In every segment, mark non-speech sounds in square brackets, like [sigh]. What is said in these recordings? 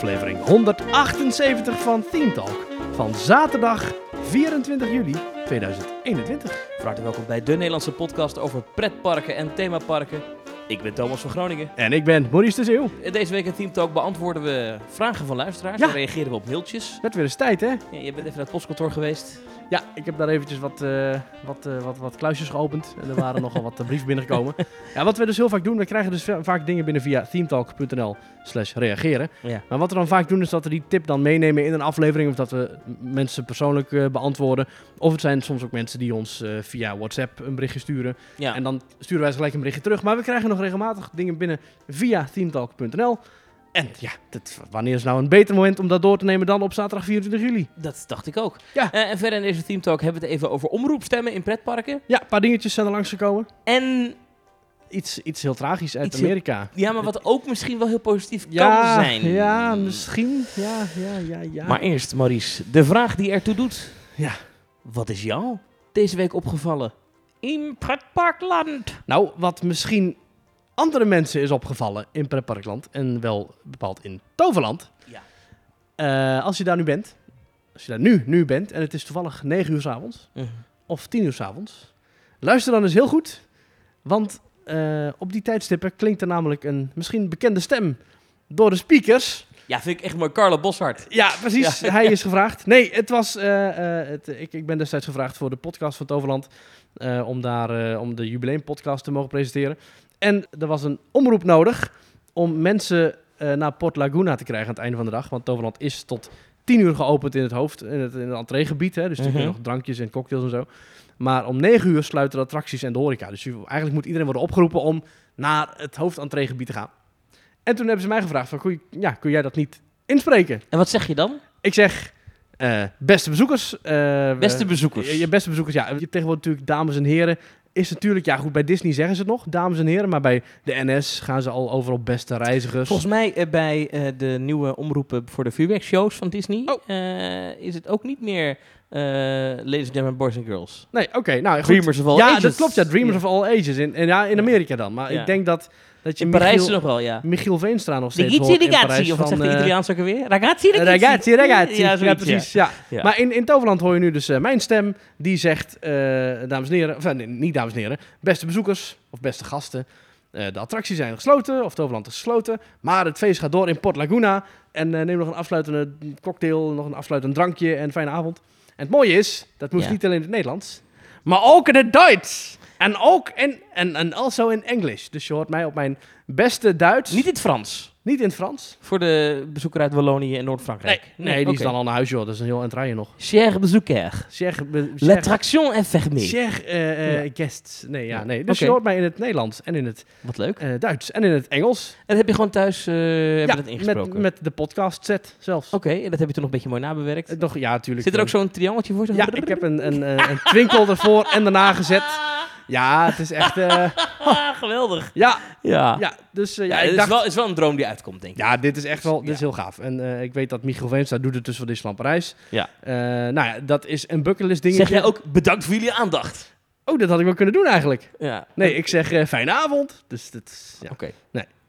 aflevering 178 van Theme Talk van zaterdag 24 juli 2021. Van harte welkom bij de Nederlandse podcast over pretparken en themaparken. Ik ben Thomas van Groningen. En ik ben Maurice de Zeeuw. Deze week in Team Talk beantwoorden we vragen van luisteraars. Ja. Dan reageren we op mailtjes. Werd weer eens tijd, hè? Ja, je bent even naar het postkantoor geweest. Ja, ik heb daar eventjes wat, eh, wat, eh, wat, wat kluisjes geopend. En er waren [laughs] nogal wat eh, brieven binnengekomen. Ja, wat we dus heel vaak doen, we krijgen dus va- vaak dingen binnen via themetalk.nl slash reageren. Ja. Maar wat we dan vaak doen, is dat we die tip dan meenemen in een aflevering. Of dat we mensen persoonlijk beantwoorden. Of het zijn soms ook mensen die ons via WhatsApp een berichtje sturen. Ja. En dan sturen wij ze gelijk een berichtje terug. Maar we krijgen nog regelmatig dingen binnen via themetalk.nl. En ja, dit, wanneer is nou een beter moment om dat door te nemen dan op zaterdag 24 juli? Dat dacht ik ook. Ja. Eh, en verder in deze Team Talk hebben we het even over omroepstemmen in pretparken. Ja, een paar dingetjes zijn er langsgekomen. En Iets, iets heel tragisch uit Iets heel- Amerika. ja, maar wat ook misschien wel heel positief ja, kan zijn. Ja, misschien. Ja, ja, ja, ja. Maar eerst, Maurice, de vraag die ertoe doet. Ja. Wat is jou deze week opgevallen? In pretparkland. Nou, wat misschien andere mensen is opgevallen in Pretparkland, en wel bepaald in Toverland. Ja. Eh, als je daar nu bent, als je daar nu, nu bent, en het is toevallig 9 uur s avonds, Mhm. of 10 uur s avonds, luister dan eens heel goed, want eh, op die tijdstippen klinkt er namelijk een misschien bekende stem door de speakers. Ja, vind ik echt mooi. Carlo Boshart. Ja, precies. Hij is [laughs] gevraagd. Nee, het was. eh, het, ik, ik ben destijds gevraagd voor de podcast van Toverland. om daar om de jubileumpodcast te mogen presenteren. En er was een omroep nodig om mensen eh, naar Port Laguna te krijgen aan het einde van de dag. Want Toverland is tot tien uur geopend in het hoofd, in het, in het entreegebied. Hè, dus er kunnen Mhm. nog drankjes en cocktails en zo. Maar om negen uur sluiten de attracties en de horeca. Dus eigenlijk moet iedereen worden opgeroepen om naar het hoofdentreegebied te gaan. En toen hebben ze mij gevraagd: van, kun, ja, kun jij dat niet inspreken? En wat zeg je dan? Ik zeg, eh, beste bezoekers. eh, Beste bezoekers. Je, je beste bezoekers, ja. Je hebt tegenwoordig natuurlijk dames en heren. Is natuurlijk, ja goed, bij Disney zeggen ze het nog, dames en heren. Maar bij de NS gaan ze al over op beste reizigers. Volgens mij eh, bij eh, de nieuwe omroepen voor de vuurwerkshows van Disney Oh. eh, is het ook niet meer Ladies and Gentlemen, Boys and Girls. Nee, oké, nou goed. Dreamers of All ja, Ages. dat klopt, ja. Dreamers Ja. of All Ages. In, en ja, in Ja. Amerika dan. Maar Ja. ik denk dat, dat je In Parijs Michiel, nog wel, ja. Michiel Veenstra nog steeds hoort in. Parijs Of wat van, zegt de eh, Italiaans ook alweer? Ragazzi, ragazzi. Ragazzi, ragazzi. Ja, precies. Ja. Ja. Maar in, in Toverland hoor je nu dus eh, mijn stem. Die zegt, eh, dames en heren, of nee, niet dames en heren, beste bezoekers of beste gasten. de attracties zijn gesloten, of Toverland is gesloten. Maar het feest gaat door in Port Laguna. En neem nog een afsluitende cocktail, nog een afsluitend drankje en fijne avond. En het mooie is, dat moest Ja. niet alleen in het Nederlands, maar ook in het Duits. En ook in, en, en also in Engels. Dus je hoort mij op mijn beste Duits. Niet in het Frans. niet in het Frans. Voor de bezoeker uit Wallonië en Noord-Frankrijk. Nee, die is dan al naar huis, joh. Dat is een heel eind rijden nog. Cher bezoeker. Zeg, be- L'attraction est fermée. Cher eh, eh, Ja. guests. Nee, ja, nee. Dus je hoort mij in het Nederlands en in het Wat leuk. eh, Duits en in het Engels. En dat heb je gewoon thuis hebben ja, dat ingesproken? met, met de podcast set zelfs. Oké, en dat heb je toen nog een beetje mooi nabewerkt. Nog, ja, natuurlijk. Zit er ook zo'n triangeltje voor? Zo Ja, ik heb een, een, een, een twinkel ervoor en daarna gezet. Ja, het is echt... eh, [laughs] geweldig. ja, Ja. ja, dus eh, Ja, ja, het ik is, dacht... wel, is wel een droom die uitkomt, denk ik. Ja, dit is echt wel, dit is Ja. heel gaaf. En eh, ik weet dat Michiel Veenstra doet het dus voor Disneyland Parijs. Ja. Eh, nou ja, dat is een bucketlist dingetje. Zeg jij ook bedankt voor jullie aandacht? Oh, dat had ik wel kunnen doen eigenlijk. Ja. Nee, ik zeg eh, fijne avond. Dus dat is- ja. Oké.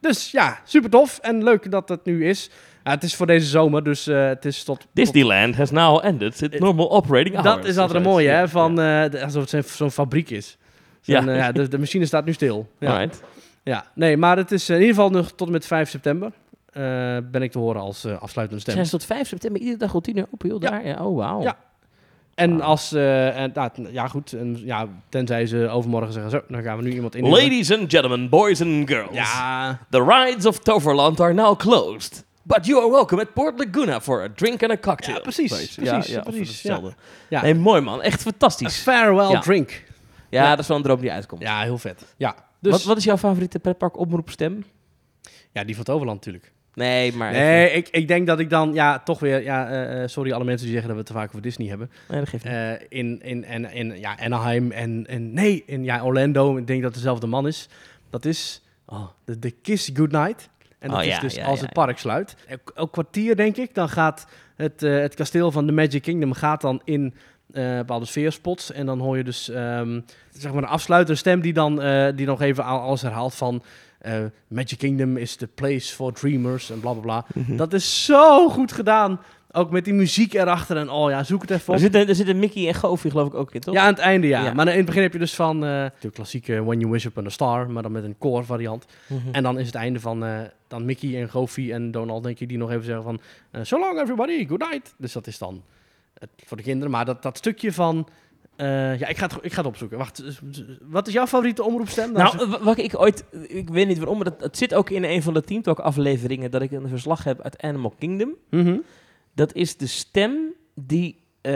Dus ja, super tof en leuk dat het nu is. Ja, het is voor deze zomer, dus eh, het is tot... Disneyland has now ended its normal operating hours. dat is altijd een mooie, hè? Van, eh, alsof het zo'n fabriek is. Ja. Zo'n, eh, ja de, de machine staat nu stil. Ja. Alright. ja, nee, maar het is in ieder geval nog tot en met 5 september. eh, ben ik te horen als eh, afsluitende stem. Zijn ze tot 5 september iedere dag tot 10 uur joh, Ja. daar? Ja, oh, wauw. Ja. En als, eh, en, nou, ja goed, en, ja, tenzij ze overmorgen zeggen, zo, dan gaan we nu iemand in. Ladies and gentlemen, boys and girls. Ja, The rides of Toverland are now closed. But you are welcome at Port Laguna for a drink and a cocktail. Ja, precies, precies, ja, ja, precies, hetzelfde. ja. Nee, mooi man. Echt a fantastisch. farewell Ja. drink. Ja, dat is wel een droom die uitkomt. Ja, heel vet. Ja, dus, Wat, wat is jouw favoriete pretpark oproepstem? ja, die van Toverland natuurlijk. Nee, maar Nee, ik, ik denk dat ik dan, ja, toch weer, ja, eh, eh, sorry alle mensen die zeggen dat we het te vaak over Disney hebben. Nee, dat geeft niet. Eh, in, in, en, in ja, Anaheim en, en, nee, in ja, Orlando, ik denk dat het dezelfde man is. Dat is oh, de, de Kiss Goodnight. En dat Oh, is ja, dus ja, als ja, het park sluit. Elk, elk kwartier, denk ik, dan gaat het, eh, het kasteel van The Magic Kingdom gaat dan in eh, bepaalde sfeerspots. En dan hoor je dus, ehm, zeg maar, een afsluitende stem die dan, eh, die nog even al- alles herhaalt van... eh, Magic Kingdom is the place for dreamers en bla bla bla. Mhm. Dat is zo goed gedaan. Ook met die muziek erachter en oh ja, zoek het even Er op. zitten, er zitten Mickey en Goofy geloof ik ook in, toch? Ja, aan het einde ja. Ja. Maar in het begin heb je dus van de klassieke When You Wish Upon a Star, maar dan met een core variant. Mhm. En dan is het einde van dan Mickey en Goofy en Donald, denk ik, die nog even zeggen van So long everybody, good night. Dus dat is dan voor de kinderen. Maar dat, dat stukje van... eh, ja, ik ga, het, ik ga het opzoeken. Wacht, z- wat is jouw favoriete omroepstem? Dan Nou, wa- wat ik ooit, ik weet niet waarom, maar dat, het zit ook in een van de Team Talk afleveringen dat ik een verslag heb uit Animal Kingdom. Mhm. Dat is de stem die eh,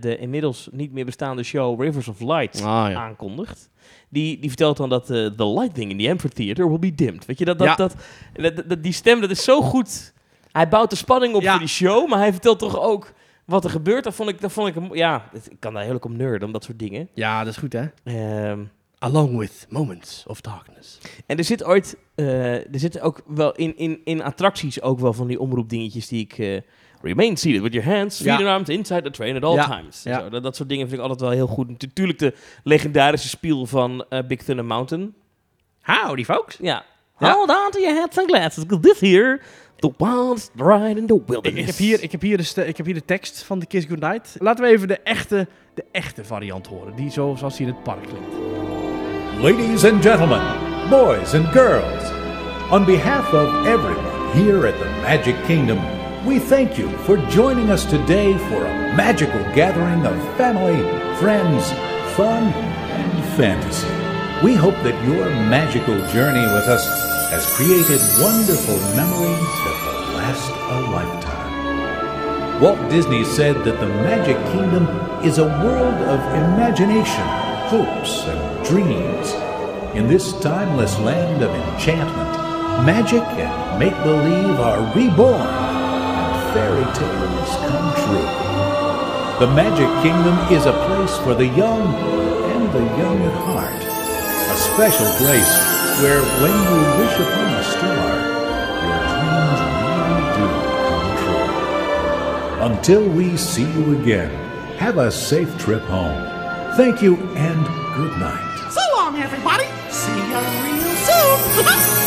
de inmiddels niet meer bestaande show Rivers of Light Ah, ja. aankondigt. Die, die vertelt dan dat eh, the lighting in the amphitheater will be dimmed. Weet je, dat, dat, Ja. dat, dat, dat- die stem, dat is zo goed. Hij bouwt de spanning op Ja. voor die show, maar hij vertelt toch ook wat er gebeurt. Dat vond ik, dat vond ik ja, ik kan daar heel erg om nerden, om dat soort dingen. ja, dat is goed, hè? Ehm, Along with Moments of Darkness. En er zit ooit, eh, er zitten ook wel in, in, in attracties ook wel van die omroepdingetjes die ik... eh, Remain seated with your hands, feet Ja. and arms inside the train at all Ja. times. Ja. Zo, dat, dat soort dingen vind ik altijd wel heel goed. Natuurlijk de legendarische spiel van eh, Big Thunder Mountain. Howdy, folks. Ja. Ja. Hold on to your hats and glasses, because this here, the wildest ride in the Ik, wilderness. ik heb hier, ik, heb hier de ste- ik heb hier de tekst van de Kiss Goodnight. Laten we even de echte, de echte variant horen. Die zo, zoals die in het park klinkt. Ladies and gentlemen, boys and girls, on behalf of everyone here at the Magic Kingdom, we thank you for joining us today for a magical gathering of family, friends, fun, and fantasy. We hope that your magical journey with us has created wonderful memories that will last a lifetime. Walt Disney said that the Magic Kingdom is a world of imagination, hopes, and dreams. In this timeless land of enchantment, magic and make believe are reborn, and fairy tales come true. The Magic Kingdom is a place for the young and the young at heart. A special place where when you wish upon a star, your dreams really do come true. Until we see you again, have a safe trip home. Thank you and good night. So long, everybody. See ya real soon. [laughs]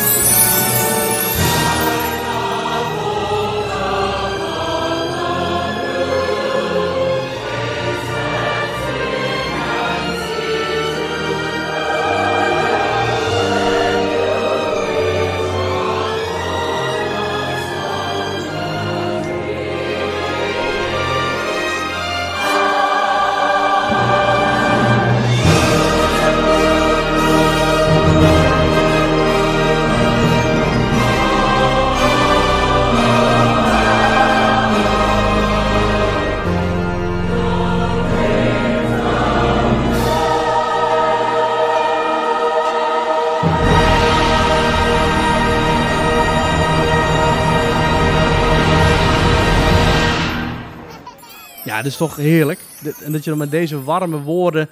dat is toch heerlijk. En dat je dan met deze warme woorden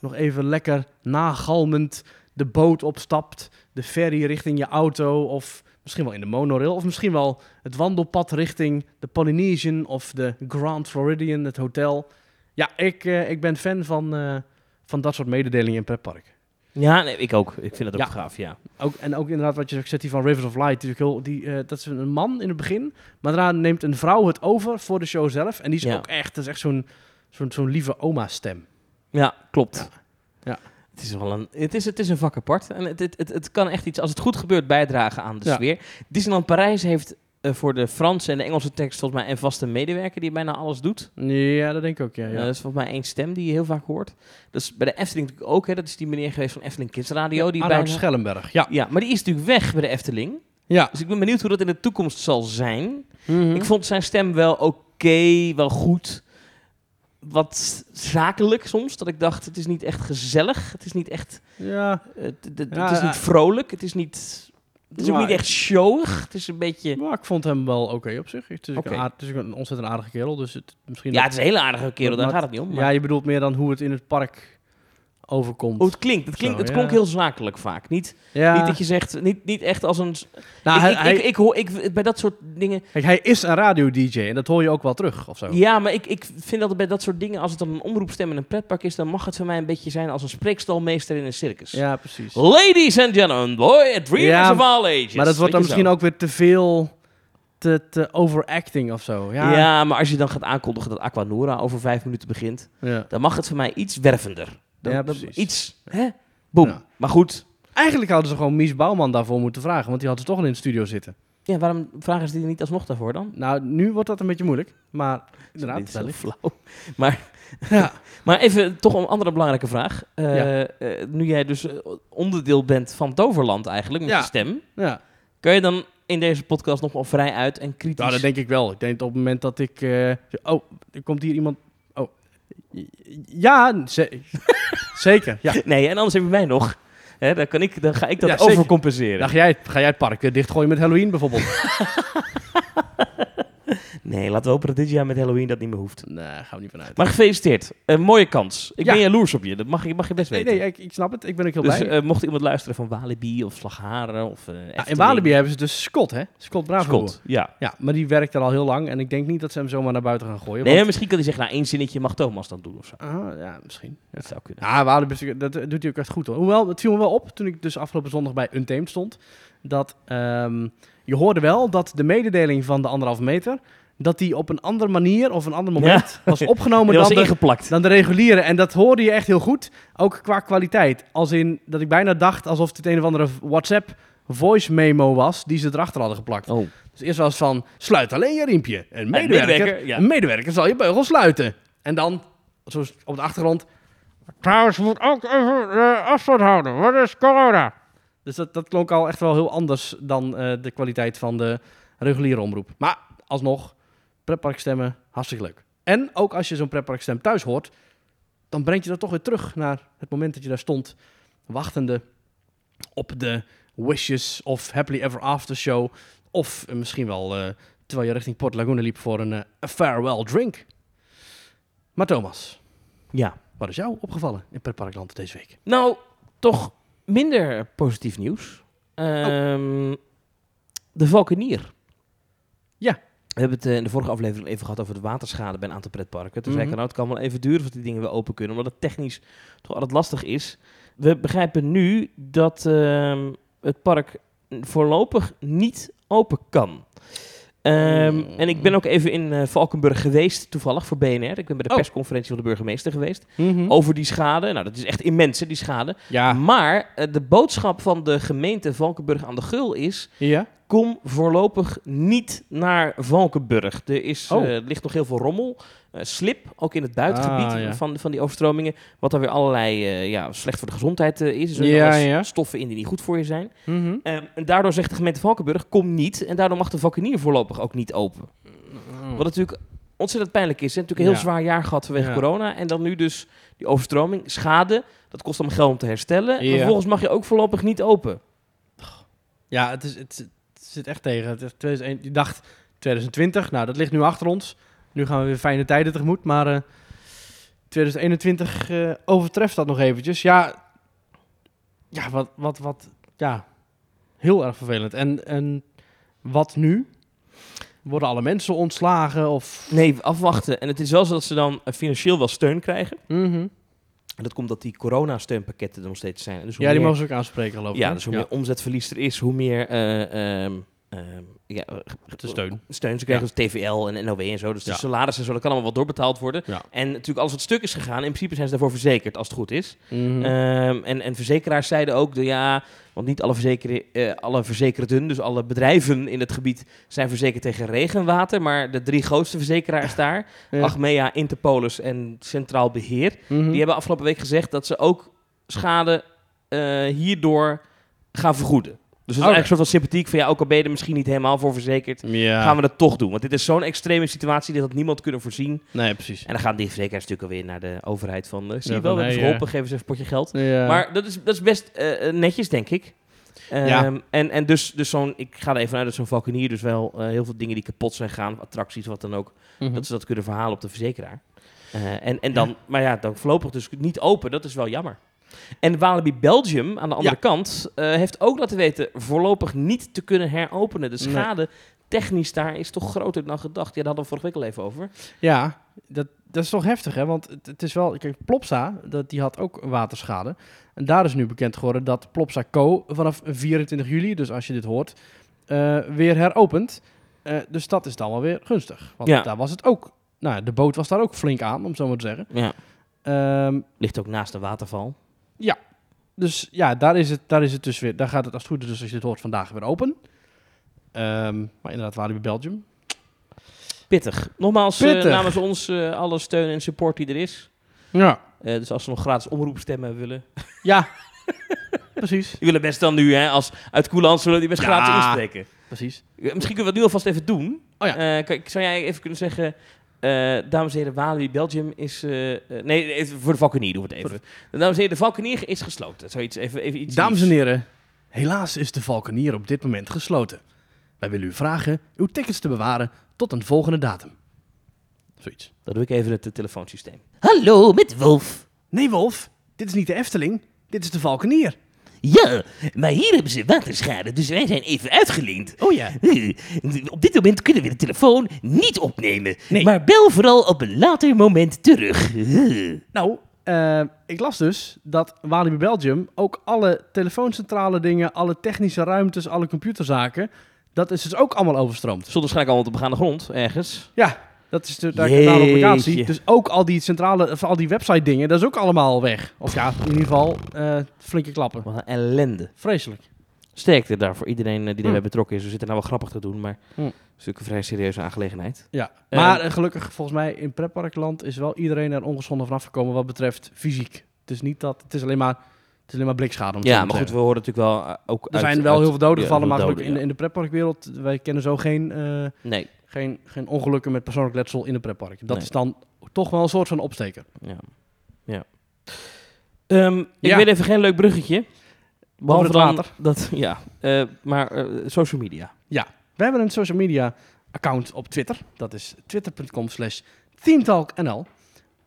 nog even lekker nagalmend de boot opstapt, de ferry richting je auto of misschien wel in de monorail of misschien wel het wandelpad richting de Polynesian of de Grand Floridian, het hotel. Ja, ik, eh, ik ben fan van, eh, van dat soort mededelingen in pretpark. Ja, nee, ik ook. Ik vind het ook Ja. gaaf, ja. Ook, en ook inderdaad wat je zegt, die van Rivers of Light. Die, heel, die, eh, dat is een man in het begin. Maar daarna neemt een vrouw het over voor de show zelf. En die is Ja. ook echt, dat is echt zo'n zo'n zo'n lieve oma-stem. Ja, klopt. Ja. Ja. Het is wel een, het is, het is een vak apart. En het, het, het, het kan echt iets, als het goed gebeurt, bijdragen aan de sfeer. Disneyland Parijs heeft eh, voor de Franse en de Engelse tekst volgens mij een vaste medewerker die bijna alles doet. Ja, dat denk ik ook, ja. Eh, dat is volgens mij één stem die je heel vaak hoort. Dat is bij de Efteling natuurlijk ook. Hè. Dat is die meneer geweest van Efteling Kids Radio. die bijna... Schellenberg, ja. Ja, maar die is natuurlijk weg bij de Efteling. Ja. Dus ik ben benieuwd hoe dat in de toekomst zal zijn. Mhm. Ik vond zijn stem wel oké, wel goed. Wat zakelijk soms, dat ik dacht, het is niet echt gezellig. Het is niet echt, Ja, eh, het, het- het Ja, is niet vrolijk. Het is niet, het is ook niet echt showig. Het is een beetje, maar ik vond hem wel oké op zich. Het is, een aard- het is ook een ontzettend aardige kerel, dus het misschien... ja, het is een hele aardige kerel, daar gaat het niet om. Maar Ja, je bedoelt meer dan hoe het in het park overkomt. Hoe het klinkt. Het, klinkt, Zo, het klonk ja. heel zakelijk vaak. Niet, ja. niet dat je zegt, niet, niet echt als een... nou, ik, hij, ik, hij- ik, ik hoor, ik, bij dat soort dingen... kijk, hij is een radio-dj en dat hoor je ook wel terug, of zo. Ja, maar ik, ik vind dat bij dat soort dingen, als het dan een omroepstem in een pretpark is, dan mag het voor mij een beetje zijn als een spreekstalmeester in een circus. Ja, precies. Ladies and gentlemen, boy, dreamers Ja, of all ages. Maar dat wordt dan misschien zo. ook weer te veel, te, te overacting of zo. Ja, Ja. maar als je dan gaat aankondigen dat Aquanura over vijf minuten begint, Ja. dan mag het voor mij iets wervender. Dan, Ja, precies. iets, hè? Boom. Ja. Maar goed, Eigenlijk hadden ze gewoon Mies Bouwman daarvoor moeten vragen, want die had ze toch al in de studio zitten. ja, waarom vragen ze die niet alsnog daarvoor dan? Nou, nu wordt dat een beetje moeilijk, maar Dit inderdaad, is zo wellicht. flauw. [laughs] Maar, Ja. [laughs] maar even toch een andere belangrijke vraag. Eh, Ja. eh, nu jij dus eh, onderdeel bent van Toverland eigenlijk, met Ja. je stem, ja. kun je dan in deze podcast nog wel vrij uit en kritisch... Nou, dat denk ik wel. Ik denk op het moment dat ik... eh, oh, er komt hier iemand... Ja, ze- [laughs] zeker. Ja. Nee, en anders heb je mij nog. Hè, dan, kan ik, dan ga ik dat Ja, overcompenseren. Dan ga jij, ga jij het park eh, dichtgooien met Halloween bijvoorbeeld? [laughs] Nee, laten we hopen dat dit jaar met Halloween dat niet meer hoeft. nee, gaan we niet vanuit. Maar gefeliciteerd. Een mooie kans. Ik Ja. ben jaloers op je. Dat mag je, mag je best nee, weten. nee, ik, ik snap het. Ik ben ook heel dus blij. eh, mocht iemand luisteren van Walibi of Slagharen of eh Ja, in. Walibi hebben ze dus Scott, hè? Scott Bravo. Scott, ja. Ja, maar die werkt er al heel lang en ik denk niet dat ze hem zomaar naar buiten gaan gooien. Nee, want- misschien kan hij zeggen, nou één zinnetje mag Thomas dan doen of zo. Ah, ja, misschien. Ja. Dat zou kunnen. Ja, Walibi, dat eh, doet hij ook echt goed hoor. Hoewel, het viel me wel op toen ik dus afgelopen zondag bij Untamed stond. Dat ehm, je hoorde wel dat de mededeling van de anderhalve meter, dat die op een andere manier of een ander moment was opgenomen [laughs] was dan de, ingeplakt. dan de reguliere. En dat hoorde je echt heel goed, ook qua kwaliteit. Als in dat ik bijna dacht alsof het een of andere WhatsApp voice memo was die ze erachter hadden geplakt. Oh. Dus eerst was het van, sluit alleen je riempje. Een medewerker, medewerker, ja. een medewerker zal je beugel sluiten. En dan, zoals op de achtergrond... Trouwens, moet ook even eh, afstand houden. Wat is corona? Dus dat, dat klonk al echt wel heel anders dan eh, de kwaliteit van de reguliere omroep. Maar alsnog, pretparkstemmen, hartstikke leuk. En ook als je zo'n pretparkstem thuis hoort, dan brengt je dat toch weer terug naar het moment dat je daar stond, wachtende op de Wishes of Happily Ever After show. Of eh, misschien wel eh, terwijl je richting Port Laguna liep voor een farewell drink. Maar Thomas, Ja. wat is jou opgevallen in Pretparkland deze week? Nou, toch minder positief nieuws. Ehm, De Valkenier. Ja. We hebben het eh, in de vorige aflevering even gehad over de waterschade bij een aantal pretparken. Toen zei ik, Mhm. nou, het kan wel even duren voordat die dingen weer open kunnen, omdat het technisch toch altijd lastig is. We begrijpen nu dat ehm, het park voorlopig niet open kan. Ehm, Mm. En ik ben ook even in eh, Valkenburg geweest, toevallig voor BNR. Ik ben bij de Oh. persconferentie van de burgemeester geweest. Over die schade. Nou, dat is echt immens, hè, die schade. Ja. Maar eh, de boodschap van de gemeente Valkenburg aan de Gul is... Ja? Kom voorlopig niet naar Valkenburg. Er is, Oh. eh, ligt nog heel veel rommel. eh, slip, ook in het buitengebied Ah, ja. van, van die overstromingen. Wat dan weer allerlei eh, ja, slecht voor de gezondheid is. Er Ja, ja. stoffen in die niet goed voor je zijn. Mhm. Eh, en daardoor zegt de gemeente Valkenburg, kom niet. En daardoor mag de Valkenier voorlopig ook niet open. Wat natuurlijk ontzettend pijnlijk is. Hè? Natuurlijk een heel zwaar jaar gehad vanwege corona. En dan nu dus die overstroming, schade. Dat kost allemaal geld om te herstellen. Maar vervolgens mag je ook voorlopig niet open. Ja, het, is, het zit echt tegen. Het is 2001, je dacht 2020, nou dat ligt nu achter ons. Nu gaan we weer fijne tijden tegemoet, maar eh, 2021 eh, overtreft dat nog eventjes. Ja, ja wat, wat, wat, ja, heel erg vervelend. En, en wat nu? Worden alle mensen ontslagen of... Nee, afwachten. En het is wel zo dat ze dan eh, financieel wel steun krijgen. Mhm. En dat komt dat die coronasteunpakketten er nog steeds zijn. Dus hoe Ja, die meer- mogen ze ook aanspreken geloof ik. Ja, dus hoe meer omzetverlies er is, hoe meer eh, ehm, ja, eh, De steun. steun ze krijgen. Dus TVL en NOW en zo. Dus de Ja. salarissen zullen kan allemaal wel doorbetaald worden. Ja. En natuurlijk alles wat stuk is gegaan, in principe zijn ze daarvoor verzekerd als het goed is. Mhm. Ehm, en, en verzekeraars zeiden ook, de, ja, want niet alle, verzekeren, eh, alle verzekerden, dus alle bedrijven in het gebied zijn verzekerd tegen regenwater. Maar de drie grootste verzekeraars [laughs] daar, Ja. Achmea, Interpolis en Centraal Beheer, Mhm. die hebben afgelopen week gezegd dat ze ook schade eh, hierdoor gaan vergoeden. Dus dat is Oké. eigenlijk een soort van sympathiek van ja, ook al ben je er misschien niet helemaal voor verzekerd, ja. gaan we dat toch doen. Want dit is zo'n extreme situatie, dit had niemand kunnen voorzien. Nee, precies. En dan gaan die verzekeraars natuurlijk alweer naar de overheid van, eh, zie je Ja, wel, we hebben geholpen, geven ze even een potje geld. Ja. Maar dat is, dat is best eh, netjes, denk ik. Ehm, Ja. En, en dus, dus zo'n, ik ga er even uit dat zo'n Valkenier dus wel eh, heel veel dingen die kapot zijn gaan, attracties, wat dan ook, Mhm. dat ze dat kunnen verhalen op de verzekeraar. Eh, en, en dan, maar ja, dan voorlopig dus niet open, dat is wel jammer. En Walibi Belgium, aan de andere Ja. kant, eh, heeft ook laten weten voorlopig niet te kunnen heropenen. De Nee. schade technisch daar is toch groter dan gedacht. Ja, daar hadden we vorige week al even over. Ja, dat, dat is toch heftig, hè? Want het, het is wel... Kijk, Plopsa, dat, die had ook waterschade. En daar is nu bekend geworden dat Plopsa Co. vanaf 24 juli, dus als je dit hoort, eh, weer heropent. Eh, dus dat is dan wel weer gunstig. Want Ja. daar was het ook... Nou, ja, de boot was daar ook flink aan, om zo maar te zeggen. Ja. Ehm, Ligt ook naast de waterval. Dus ja, daar is, het, daar is het dus weer... Daar gaat het als het goed is, dus als je dit hoort, vandaag weer open. Ehm, maar inderdaad, Walibi Belgium. Pittig. Nogmaals, eh, namens ons eh, alle steun en support die er is. Ja. Eh, dus als ze nog gratis omroepstemmen willen. Ja, [laughs] precies. Die willen best dan nu, hè, als uit Coolans zullen die best Ja. gratis inspreken. Precies. Misschien kunnen we het nu alvast even doen. Oh ja. Kijk, zou jij even kunnen zeggen... eh, dames en heren, Walibi Belgium is... eh, eh, nee, even voor de Valkenier doen we het even. Dames en heren, de Valkenier is gesloten. Zoiets, even, even iets Dames en heren, helaas is de Valkenier op dit moment gesloten. Wij willen u vragen uw tickets te bewaren tot een volgende datum. Zoiets. Dan doe ik even het telefoonsysteem. Hallo, met Wolf. Nee, Wolf, dit is niet de Efteling. Dit is de Valkenier. Ja, maar hier hebben ze waterschade, dus wij zijn even uitgeleend. Oh ja. [laughs] Op dit moment kunnen we de telefoon niet opnemen. Nee. Maar bel vooral op een later moment terug. [laughs] Nou, eh, ik las dus dat Walibi Belgium ook alle telefooncentrale dingen, alle technische ruimtes, alle computerzaken, dat is dus ook allemaal overstroomd. Stond waarschijnlijk allemaal op de begaande grond, ergens. Ja, dat is de daar. Dus ook al die centrale, of al die website dingen, dat is ook allemaal weg. Of ja, in ieder geval eh, flinke klappen. Wat een ellende. Vreselijk. Sterkte daar voor iedereen eh, die daarbij Hm. betrokken is. We zitten nou wel grappig te doen, maar Hm. het is natuurlijk een vrij serieuze aangelegenheid. Ja, Eh, maar gelukkig volgens mij in pretparkland is wel iedereen er ongeschonden vanaf gekomen wat betreft fysiek. Het is niet dat, het is alleen maar, het is alleen maar blikschade. Om Ja, maar goed, we horen natuurlijk wel ook er uit- zijn wel uit- heel veel doden gevallen, maar in, in de pretparkwereld, wij kennen zo geen, Nee, geen, geen ongelukken met persoonlijk letsel in de pretpark. Dat Nee. is dan toch wel een soort van opsteker. ja. ja. Ehm, ik Ja. weet even geen leuk bruggetje. Behalve het water. Dat, ja, eh, maar eh, social media. We hebben een social media account op Twitter. Dat is twitter.com slash themetalknl.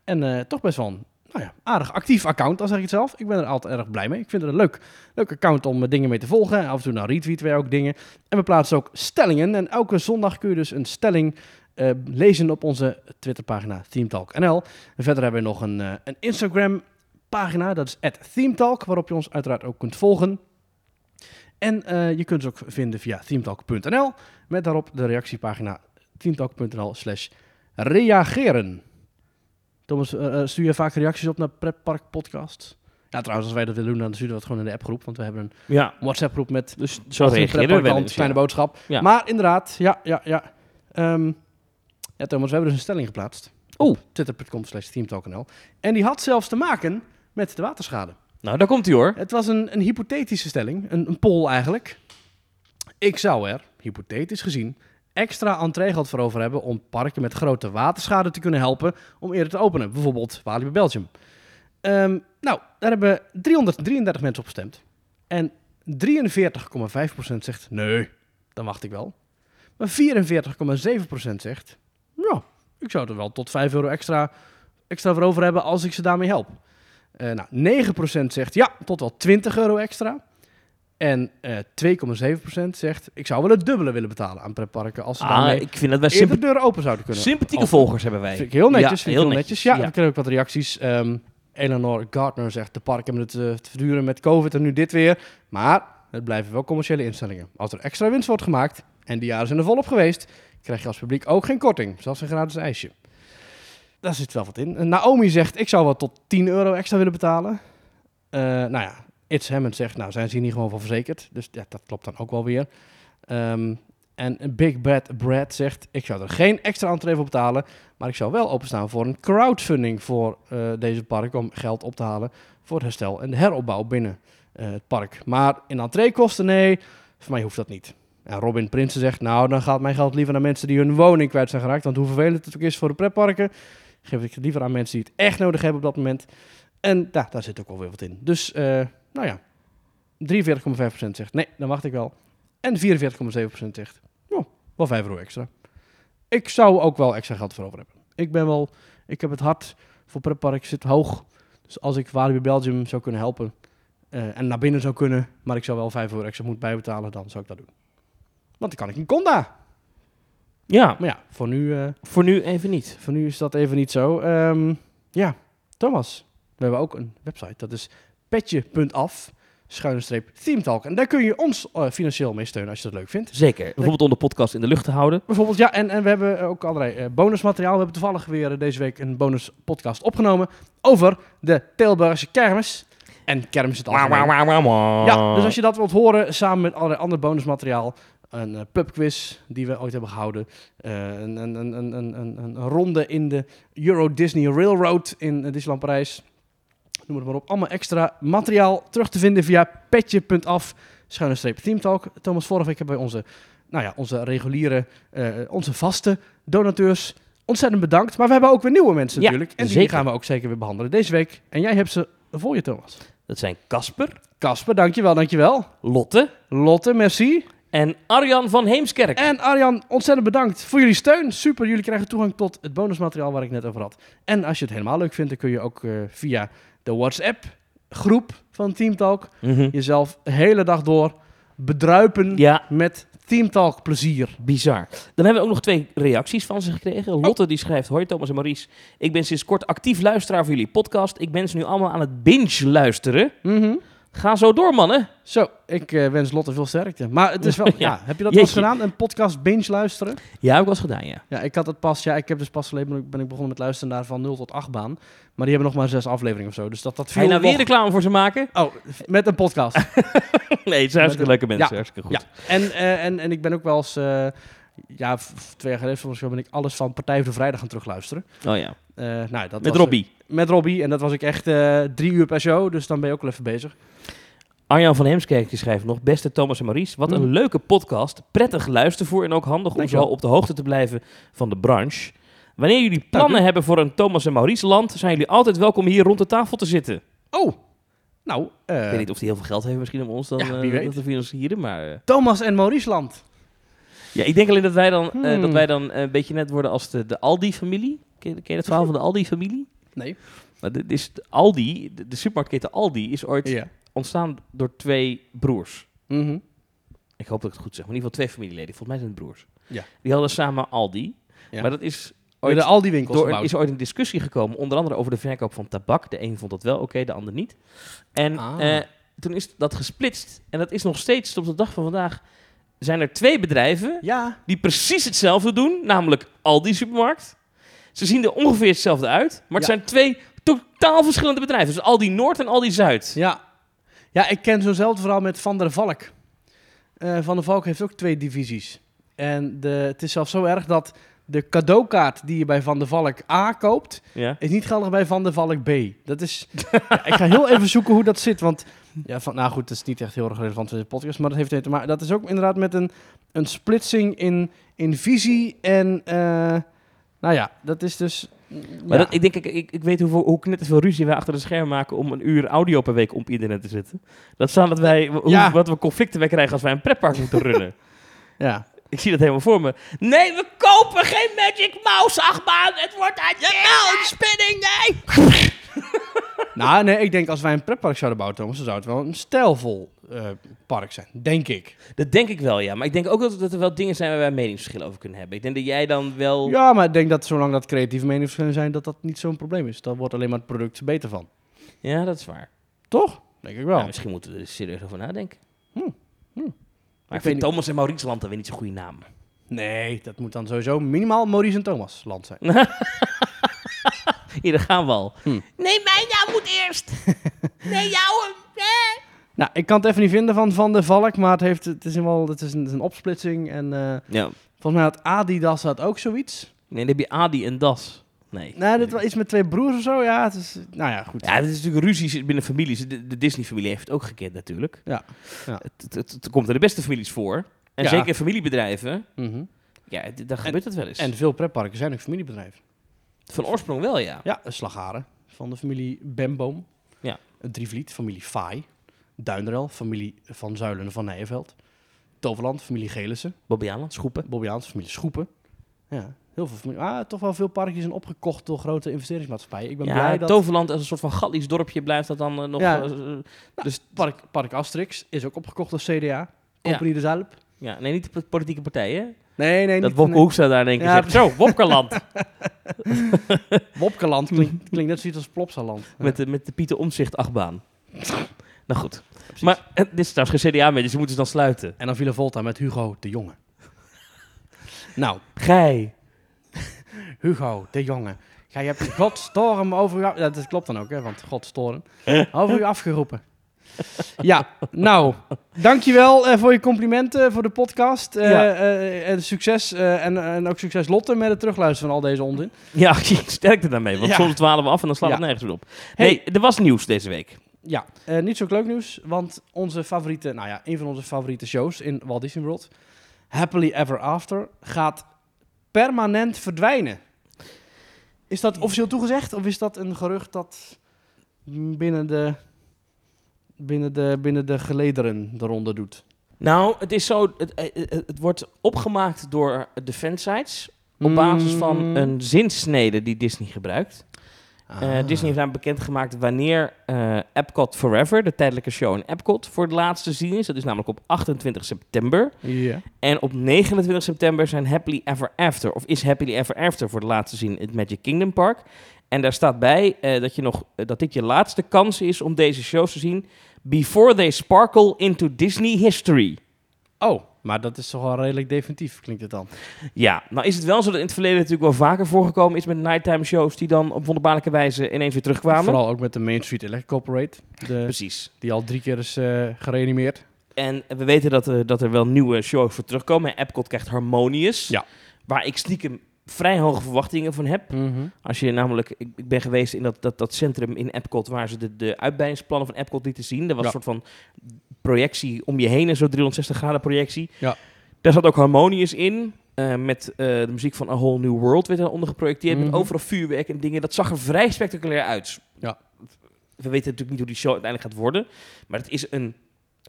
En eh, toch best wel een nou ja, aardig actief account, dan zeg ik het zelf. Ik ben er altijd erg blij mee. Ik vind het een leuk, leuk account om eh, dingen mee te volgen. Af en toe nou retweeten wij ook dingen. En we plaatsen ook stellingen. En elke zondag kun je dus een stelling eh, lezen op onze Twitterpagina themetalknl. Verder hebben we nog een, eh, een Instagram pagina, dat is @themetalk, waarop je ons uiteraard ook kunt volgen. En je kunt ze ook vinden via themetalk.nl met daarop de reactiepagina themetalk.nl slash reageren. Thomas, eh, eh, stuur je vaak reacties op naar Pretpark Podcast? Ja, trouwens, als wij dat willen doen, dan sturen we dat gewoon in de appgroep. Want we hebben een Ja, WhatsApp groep met dus zo er reageren we eens, kleine ja. boodschap. Ja. Maar inderdaad, ja, ja, ja. Ehm, ja, Thomas, we hebben dus een stelling geplaatst. Oeh. Twitter.com slash themetalk.nl. En die had zelfs te maken met de waterschade. Nou, daar komt hij hoor. Het was een, een hypothetische stelling, een, een poll eigenlijk. Ik zou er, hypothetisch gezien, extra entreegeld voor over hebben om parken met grote waterschade te kunnen helpen om eerder te openen. Bijvoorbeeld Walibi Belgium. Ehm, nou, daar hebben 333 mensen op gestemd. En 43,5% zegt nee, dan wacht ik wel. Maar 44,7% zegt, ja, ik zou er wel tot 5 euro extra, extra voor over hebben als ik ze daarmee help. Eh, nou, 9% zegt ja, tot wel 20 euro extra. En eh 2,7% zegt ik zou wel het dubbele willen betalen aan pretparken als ze Ah, daarmee ik vind dat wij de deuren open zouden kunnen. sympathieke openen. volgers hebben wij. Vind ik heel netjes, Ja, ik heel netjes. Ja, ja. we kregen ook wat reacties. Ehm Eleanor Gardner zegt de parken hebben het eh, te verduren met COVID en nu dit weer. Maar het blijven wel commerciële instellingen. Als er extra winst wordt gemaakt, en die jaren zijn er volop geweest, krijg je als publiek ook geen korting. Zelfs een gratis ijsje. Daar zit wel wat in. Naomi zegt, ik zou wel tot 10 euro extra willen betalen. Eh, nou ja, It's Hammond zegt, nou zijn ze hier niet gewoon voor verzekerd. Dus ja, dat klopt dan ook wel weer. Ehm, en Big Bad Brad zegt, ik zou er geen extra entree voor betalen. Maar ik zou wel openstaan voor een crowdfunding voor eh, deze park om geld op te halen voor het herstel en de heropbouw binnen eh, het park. Maar in entreekosten, nee, voor mij hoeft dat niet. En Robin Prinsen zegt, nou, dan gaat mijn geld liever naar mensen die hun woning kwijt zijn geraakt. Want hoe vervelend het ook is voor de pretparken, geef ik het liever aan mensen die het echt nodig hebben op dat moment. En ja, daar zit ook wel weer wat in. Dus, eh, nou ja, 43,5% zegt, nee, dan wacht ik wel. En 44,7% zegt, oh, wel 5 euro extra. Ik zou ook wel extra geld voor over hebben. Ik ben wel, ik heb het hart voor pretpark zit hoog. Dus als ik Walibi Belgium zou kunnen helpen eh, en naar binnen zou kunnen, maar ik zou wel 5 euro extra moeten bijbetalen, dan zou ik dat doen. Want dan kan ik in Conda. Ja, Maar ja, voor nu, eh, voor nu even niet. voor nu is dat even niet zo. Ehm, ja, Thomas, we hebben ook een website. Dat is petje.af, schuine streep, themetalk. En daar kun je ons eh, financieel mee steunen als je dat leuk vindt. Zeker. Bijvoorbeeld om de podcast in de lucht te houden. Bijvoorbeeld, ja, en, en we hebben ook allerlei eh, bonusmateriaal. We hebben toevallig weer eh, deze week een bonus podcast opgenomen over de Tilburgse kermis. En kermis het algemeen. Ja, dus als je dat wilt horen, samen met allerlei ander bonusmateriaal. Een pubquiz die we ooit hebben gehouden. eh, een, een, een, een, een, een, een ronde in de Euro Disney Railroad in Disneyland Parijs. Noem het maar op. Allemaal extra materiaal terug te vinden via petje.af. Schuine streep Theme Talk. Thomas, vorige week hebben wij onze, nou ja, onze reguliere, eh, onze vaste donateurs ontzettend bedankt. Maar we hebben ook weer nieuwe mensen Ja, natuurlijk. En die gaan we ook zeker weer behandelen deze week. En jij hebt ze voor je, Thomas. Dat zijn Casper, Casper, dankjewel, dankjewel. Lotte Lotte, merci. en Arjan van Heemskerk. En Arjan, ontzettend bedankt voor jullie steun. Super, jullie krijgen toegang tot het bonusmateriaal waar ik net over had. En als je het helemaal leuk vindt, dan kun je ook eh, via de WhatsApp-groep van Team Talk Mhm. jezelf de hele dag door bedruipen Ja, met Team Talk plezier. bizar. Dan hebben we ook nog twee reacties van ze gekregen. Lotte die schrijft... Hoi Thomas en Maurice. Ik ben sinds kort actief luisteraar voor jullie podcast. Ik ben ze nu allemaal aan het binge luisteren. Mhm. Ga zo door, mannen. Zo, ik eh, wens Lotte veel sterkte. Maar het is wel, [laughs] ja. heb je dat wel eens gedaan? Een podcast binge luisteren? Ja, heb ik wel eens gedaan, ja. Ja, ik had het pas, ja, ik heb dus pas geleden ben ik- ben ik begonnen met luisteren naar van 0 tot 8 baan. Maar die hebben nog maar zes afleveringen of zo. Dus dat, dat Ga viel je nou weer reclame voor ze maken? Oh, met een podcast. [laughs] Nee, het zijn hartstikke leuke mensen. Ja. Hartstikke goed. Ja, en, eh, en, en ik ben ook wel eens, eh, ja, twee jaar geleden ben ik alles van Partij voor de Vrijdag gaan terugluisteren. Oh ja. Eh, nou, dat Met was, Robbie. met Robbie. En dat was ik echt eh, drie uur per show, dus dan ben je ook wel even bezig. Arjan van Heemskerk die schrijft nog... Beste Thomas en Maurice, wat een Mm. leuke podcast. Prettig luistervoer en ook handig om zo op de hoogte te blijven van de branche. Wanneer jullie plannen Dank u. hebben voor een Thomas en Maurice land... zijn jullie altijd welkom hier rond de tafel te zitten. Oh, nou, eh, ik weet niet of hij heel veel geld heeft misschien om ons dan ja, eh, wie weet. dat te financieren, maar... eh, Thomas en Maurice Land. Ja, ik denk alleen dat wij dan, eh, Hmm. dat wij dan een beetje net worden als de, de Aldi-familie. Ken, je- ken je het verhaal van de Aldi-familie? Nee. Nou, dit is de Aldi, de, de supermarktketen Aldi, is ooit Ja. ontstaan door twee broers. Mhm. Ik hoop dat ik het goed zeg, maar in ieder geval twee familieleden. Volgens mij zijn het broers. Ja. Die hadden samen Aldi. Ja. Maar dat is Ooit de Aldi winkels door, gebouwd. is ooit een discussie gekomen, onder andere over de verkoop van tabak. De een vond dat wel oké, de ander niet. En Ah. eh, toen is dat gesplitst. En dat is nog steeds, tot op de dag van vandaag, zijn er twee bedrijven Ja, die precies hetzelfde doen, namelijk Aldi Supermarkt. Ze zien er ongeveer hetzelfde uit, maar het Ja. zijn twee totaal verschillende bedrijven. Dus Aldi Noord en Aldi Zuid. ja. Ja, ik ken zo'nzelfde verhaal met Van der Valk. Eh, Van der Valk heeft ook twee divisies. En de, het is zelfs zo erg dat de cadeaukaart die je bij Van der Valk A koopt, Ja. is niet geldig bij Van der Valk B. Dat is... Ja, [laughs] ik ga heel even zoeken hoe dat zit, want... Ja, van, nou goed, dat is niet echt heel erg relevant voor de podcast, maar dat heeft te maken. Dat is ook inderdaad met een, een splitsing in, in visie en... eh, nou ja, dat is dus... Maar ja. dat, ik denk, ik, ik, ik weet hoeveel, hoe knetterveel ruzie wij achter de scherm maken om een uur audio per week op internet te zetten. Dat staan dat wij, hoe, Ja. wat we conflicten wij krijgen als wij een pretpark moeten runnen. [laughs] ja. Ik zie dat helemaal voor me. Nee, we kopen geen Magic Mouse achtbaan. Het wordt uit een spinning, nee. [laughs] Nou, nee, ik denk als wij een pretpark zouden bouwen, Thomas, dan zou het wel een stijlvol eh, park zijn. Denk ik. Dat denk ik wel, ja. Maar ik denk ook dat, dat er wel dingen zijn waar wij meningsverschillen over kunnen hebben. Ik denk dat jij dan wel... Ja, maar ik denk dat zolang dat creatieve meningsverschillen zijn, dat dat niet zo'n probleem is. Daar wordt alleen maar het product beter van. Ja, dat is waar. Toch? Denk ik wel. Ja, misschien moeten we er serieus over nadenken. Hm, hm. Maar ik vind. Thomas en Maurice Land dan weer niet zo'n goede naam. Nee, dat moet dan sowieso minimaal Maurice en Thomas land zijn. [laughs] Hier, daar gaan we al. Nee, mijn naam moet eerst. [laughs] Nee, jou. Eh. Nou, ik kan het even niet vinden van Van der Valk, maar het, heeft, het, is, wel, het is, een, het is een opsplitsing. En eh, Ja. volgens mij had Adidas had ook zoiets. Nee, dan heb je Adi en Das. Nee. Nee, dit was iets met twee broers of zo. Ja, het is, nou ja, goed. Ja, het is natuurlijk ruzies binnen families. De, de Disney-familie heeft het ook gekend natuurlijk. Ja. Ja. Het, het, het, het komt er de beste families voor. En Ja. zeker familiebedrijven, Mhm. ja, daar gebeurt het wel eens. En veel pretparken zijn ook familiebedrijven. van oorsprong wel, ja. Ja, een Slagaren van de familie Bemboom. Ja. Drievliet, familie Faai. Duinrel, familie Van Zuilen van Nijenveld. Toverland, familie Gelissen. Bobby Aland, Schoepen. Bobbejaans, familie Schoepen. Ja, heel veel familie. Ah, toch wel veel parkjes zijn opgekocht door grote investeringsmaatschappijen. Ik ben Ja, blij dat Toverland als een soort van Gallisch dorpje blijft dat dan eh, nog... Ja. eh, eh, dus, park, park Asterix is ook opgekocht door CDA. Compagnie de Zuip. ja, nee, niet de politieke partijen. Nee, nee, Dat niet. Wopke. Hoekstra daar in één keer Ja, zegt, zo, Wopkeland. [laughs] Wopkeland [laughs] klinkt, klinkt net zoiets als Plopsaland. Ja. [laughs] met, de, met de Pieter Omzicht achtbaan. nou goed. Maar dit is trouwens geen CDA meer, dus ze moeten ze dan sluiten. En dan Villa Volta met Hugo de Jonge. nou, Gij. Hugo de Jonge. Jij hebt Godstorm over u... af- dat klopt dan ook, hè, want Godstorm. Over u afgeroepen. Ja, nou, dankjewel eh voor je complimenten voor de podcast. Eh, Ja. eh, en succes en, en ook succes Lotte met het terugluisteren van al deze onzin. Ja, [laughs] sterkte daarmee, want Ja. soms dwalen we af en dan slaat het nergens op. Hey. Nee, er was nieuws deze week. Ja, niet zo leuk nieuws, want onze favoriete, nou ja, een van onze favoriete shows in Walt Disney World, Happily Ever After, gaat permanent verdwijnen. Is dat officieel toegezegd of is dat een gerucht dat binnen de, binnen de, binnen de gelederen de ronde doet? Nou, het is zo, het, eh, eh, het wordt opgemaakt door de fansites op basis van Mm. een zinsnede die Disney gebruikt. Eh, Ah. Disney heeft namelijk bekendgemaakt wanneer eh Epcot Forever, de tijdelijke show in Epcot, voor het laatst te zien is. Dat is namelijk op 28 september. En op 29 september zijn Happily Ever After, of is Happily Ever After voor het laatst te zien in het Magic Kingdom Park. En daar staat bij eh, dat, je nog, dat dit je laatste kans is om deze shows te zien before they sparkle into Disney history. Oh, maar dat is toch wel redelijk definitief, klinkt het dan. Ja, nou is het wel zo dat in het verleden natuurlijk wel vaker voorgekomen is met nighttime shows die dan op wonderbaarlijke wijze ineens weer terugkwamen. Vooral ook met de Main Street Electric Corporate, de, Precies. die al drie keer is eh, gereanimeerd. En we weten dat, er dat er wel nieuwe shows voor terugkomen. Epcot krijgt Harmonious. Ja. Waar ik stiekem vrij hoge verwachtingen van heb. Als je namelijk, ik, ik ben geweest in dat, dat, dat centrum in Epcot waar ze de, de uitbreidingsplannen van Epcot lieten zien. Dat was Ja. een soort van projectie om je heen, en zo'n 360 graden projectie. Ja. Daar zat ook Harmonious in. eh, met eh, de muziek van A Whole New World werd eronder geprojecteerd. Mhm. Met overal vuurwerk en dingen. Dat zag er vrij spectaculair uit. Ja. We weten natuurlijk niet hoe die show uiteindelijk gaat worden. Maar het is een,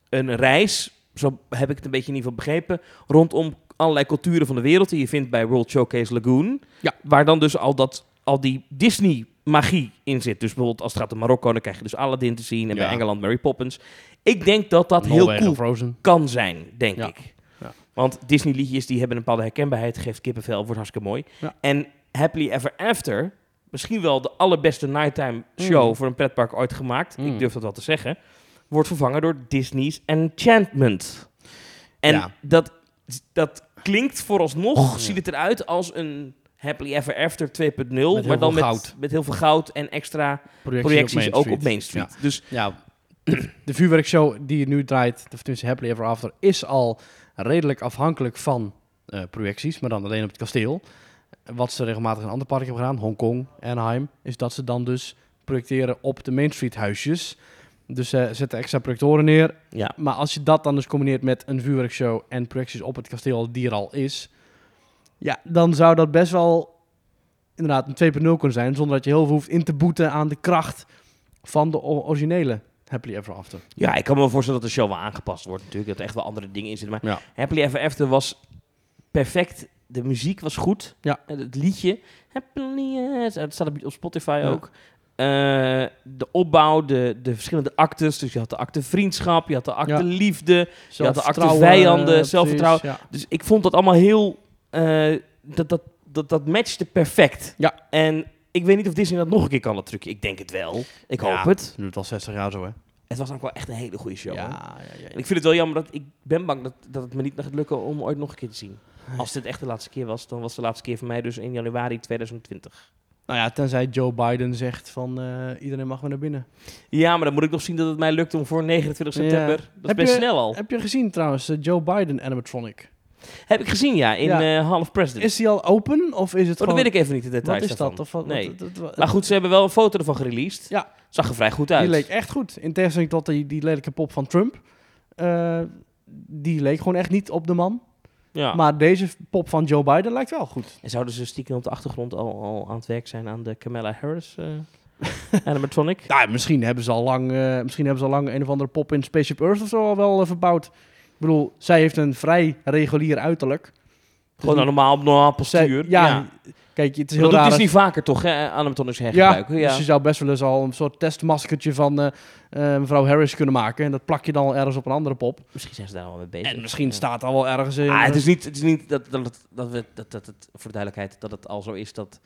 een reis, zo heb ik het een beetje in ieder geval begrepen, rondom allerlei culturen van de wereld die je vindt bij World Showcase Lagoon. Ja. Waar dan dus al, dat, al die Disney-magie in zit. Dus bijvoorbeeld als het gaat om Marokko, dan krijg je dus Aladdin te zien. En Ja. bij Engeland Mary Poppins. Ik denk dat dat heel cool Frozen. kan zijn, denk Ja. ik. Ja. Want Disney-liedjes die hebben een bepaalde herkenbaarheid, geeft kippenvel, wordt hartstikke mooi. Ja. En Happily Ever After, misschien wel de allerbeste nighttime show Mm. voor een pretpark ooit gemaakt, Mm. ik durf dat wel te zeggen, wordt vervangen door Disney's Enchantment. En Ja. dat, dat klinkt vooralsnog, ziet het eruit als een Happily Ever After 2.0, heel maar dan met, goud. met heel veel goud en extra Projecties, projecties op ook op Main Street. Dus Ja, [clears throat] de vuurwerkshow die je nu draait, of tenminste Happily Ever After, is al redelijk afhankelijk van eh, projecties, maar dan alleen op het kasteel. Wat ze regelmatig in andere parken hebben gedaan, Hongkong, Anaheim, is dat ze dan dus projecteren op de Main Street huisjes. Dus ze zetten extra projectoren neer. ja, Maar als je dat dan dus combineert met een vuurwerkshow en projecties op het kasteel die er al is, ja, dan zou dat best wel inderdaad een 2.0 kunnen zijn, zonder dat je heel veel hoeft in te boeten aan de kracht van de originele Happily Ever After. Ja, ik kan me voorstellen dat de show wel aangepast wordt natuurlijk. Dat er echt wel andere dingen in zitten. Maar Ja. Happily Ever After was perfect. De muziek was goed. Ja. Het liedje. Happily Ever- Het staat op- op Spotify Ja. ook. Eh, de opbouw, de, de verschillende actes. Dus je had de acte vriendschap, je had de acte Ja. liefde. Ja, de Zelfvertrouwen, acte vijanden, eh, precies, zelfvertrouwen. Ja. Dus ik vond dat allemaal heel... eh, dat, dat, dat, dat matchte perfect. Ja. En ik weet niet of Disney dat nog een keer kan, dat trucje. Ik denk het wel. Ik hoop Ja. het. Doen het al 60 jaar zo, hè? Het was ook wel echt een hele goede show. Ja, ja, ja, En ik vind het wel jammer dat ik ben bang dat, dat het me niet gaat lukken om ooit nog een keer te zien. Als dit echt de laatste keer was, dan was de laatste keer voor mij dus in januari 2020. Nou ja, tenzij Joe Biden zegt van eh, iedereen mag weer naar binnen. Ja, maar dan moet ik nog zien dat het mij lukt om voor 29 Ja. september. Dat is Heb best je- snel al. Heb je gezien trouwens, eh, Joe Biden animatronic? Heb ik gezien, ja, in Ja. eh, Hall of Presidents. Is die al open of is het oh, dat gewoon... weet ik even niet, de details Wat is daarvan. dat? Of wat, nee. wat- wat- wat- Maar goed, ze hebben wel een foto ervan gereleased. Ja. Zag er vrij goed uit. Die leek echt goed. In tegenstelling tot die, die lelijke pop van Trump. Die leek gewoon echt niet op de man. Ja. Maar deze pop van Joe Biden lijkt wel goed. En zouden ze stiekem op de achtergrond al, al aan het werk zijn aan de Kamala Harris eh [laughs] animatronic? Ja, misschien hebben ze al lang, eh, misschien hebben ze al lang een of andere pop in Spaceship Earth of zo al wel eh, verbouwd. Ik bedoel, zij heeft een vrij regulier uiterlijk. Gewoon een normaal, normaal postuur. Ja, ja. Kijk, het is heel dat raar. doet als- Disney vaker toch, hè? Ja, hergebruiken. Ja, dus je zou best wel eens al een soort testmaskertje van eh, eh, mevrouw Harris kunnen maken. En dat plak je dan al ergens op een andere pop. Misschien zijn ze daar al mee bezig. En misschien Ja. staat al wel ergens in. Ah, het is niet, het is niet dat, dat, dat, we, dat, dat het, voor de duidelijkheid, dat het al zo is dat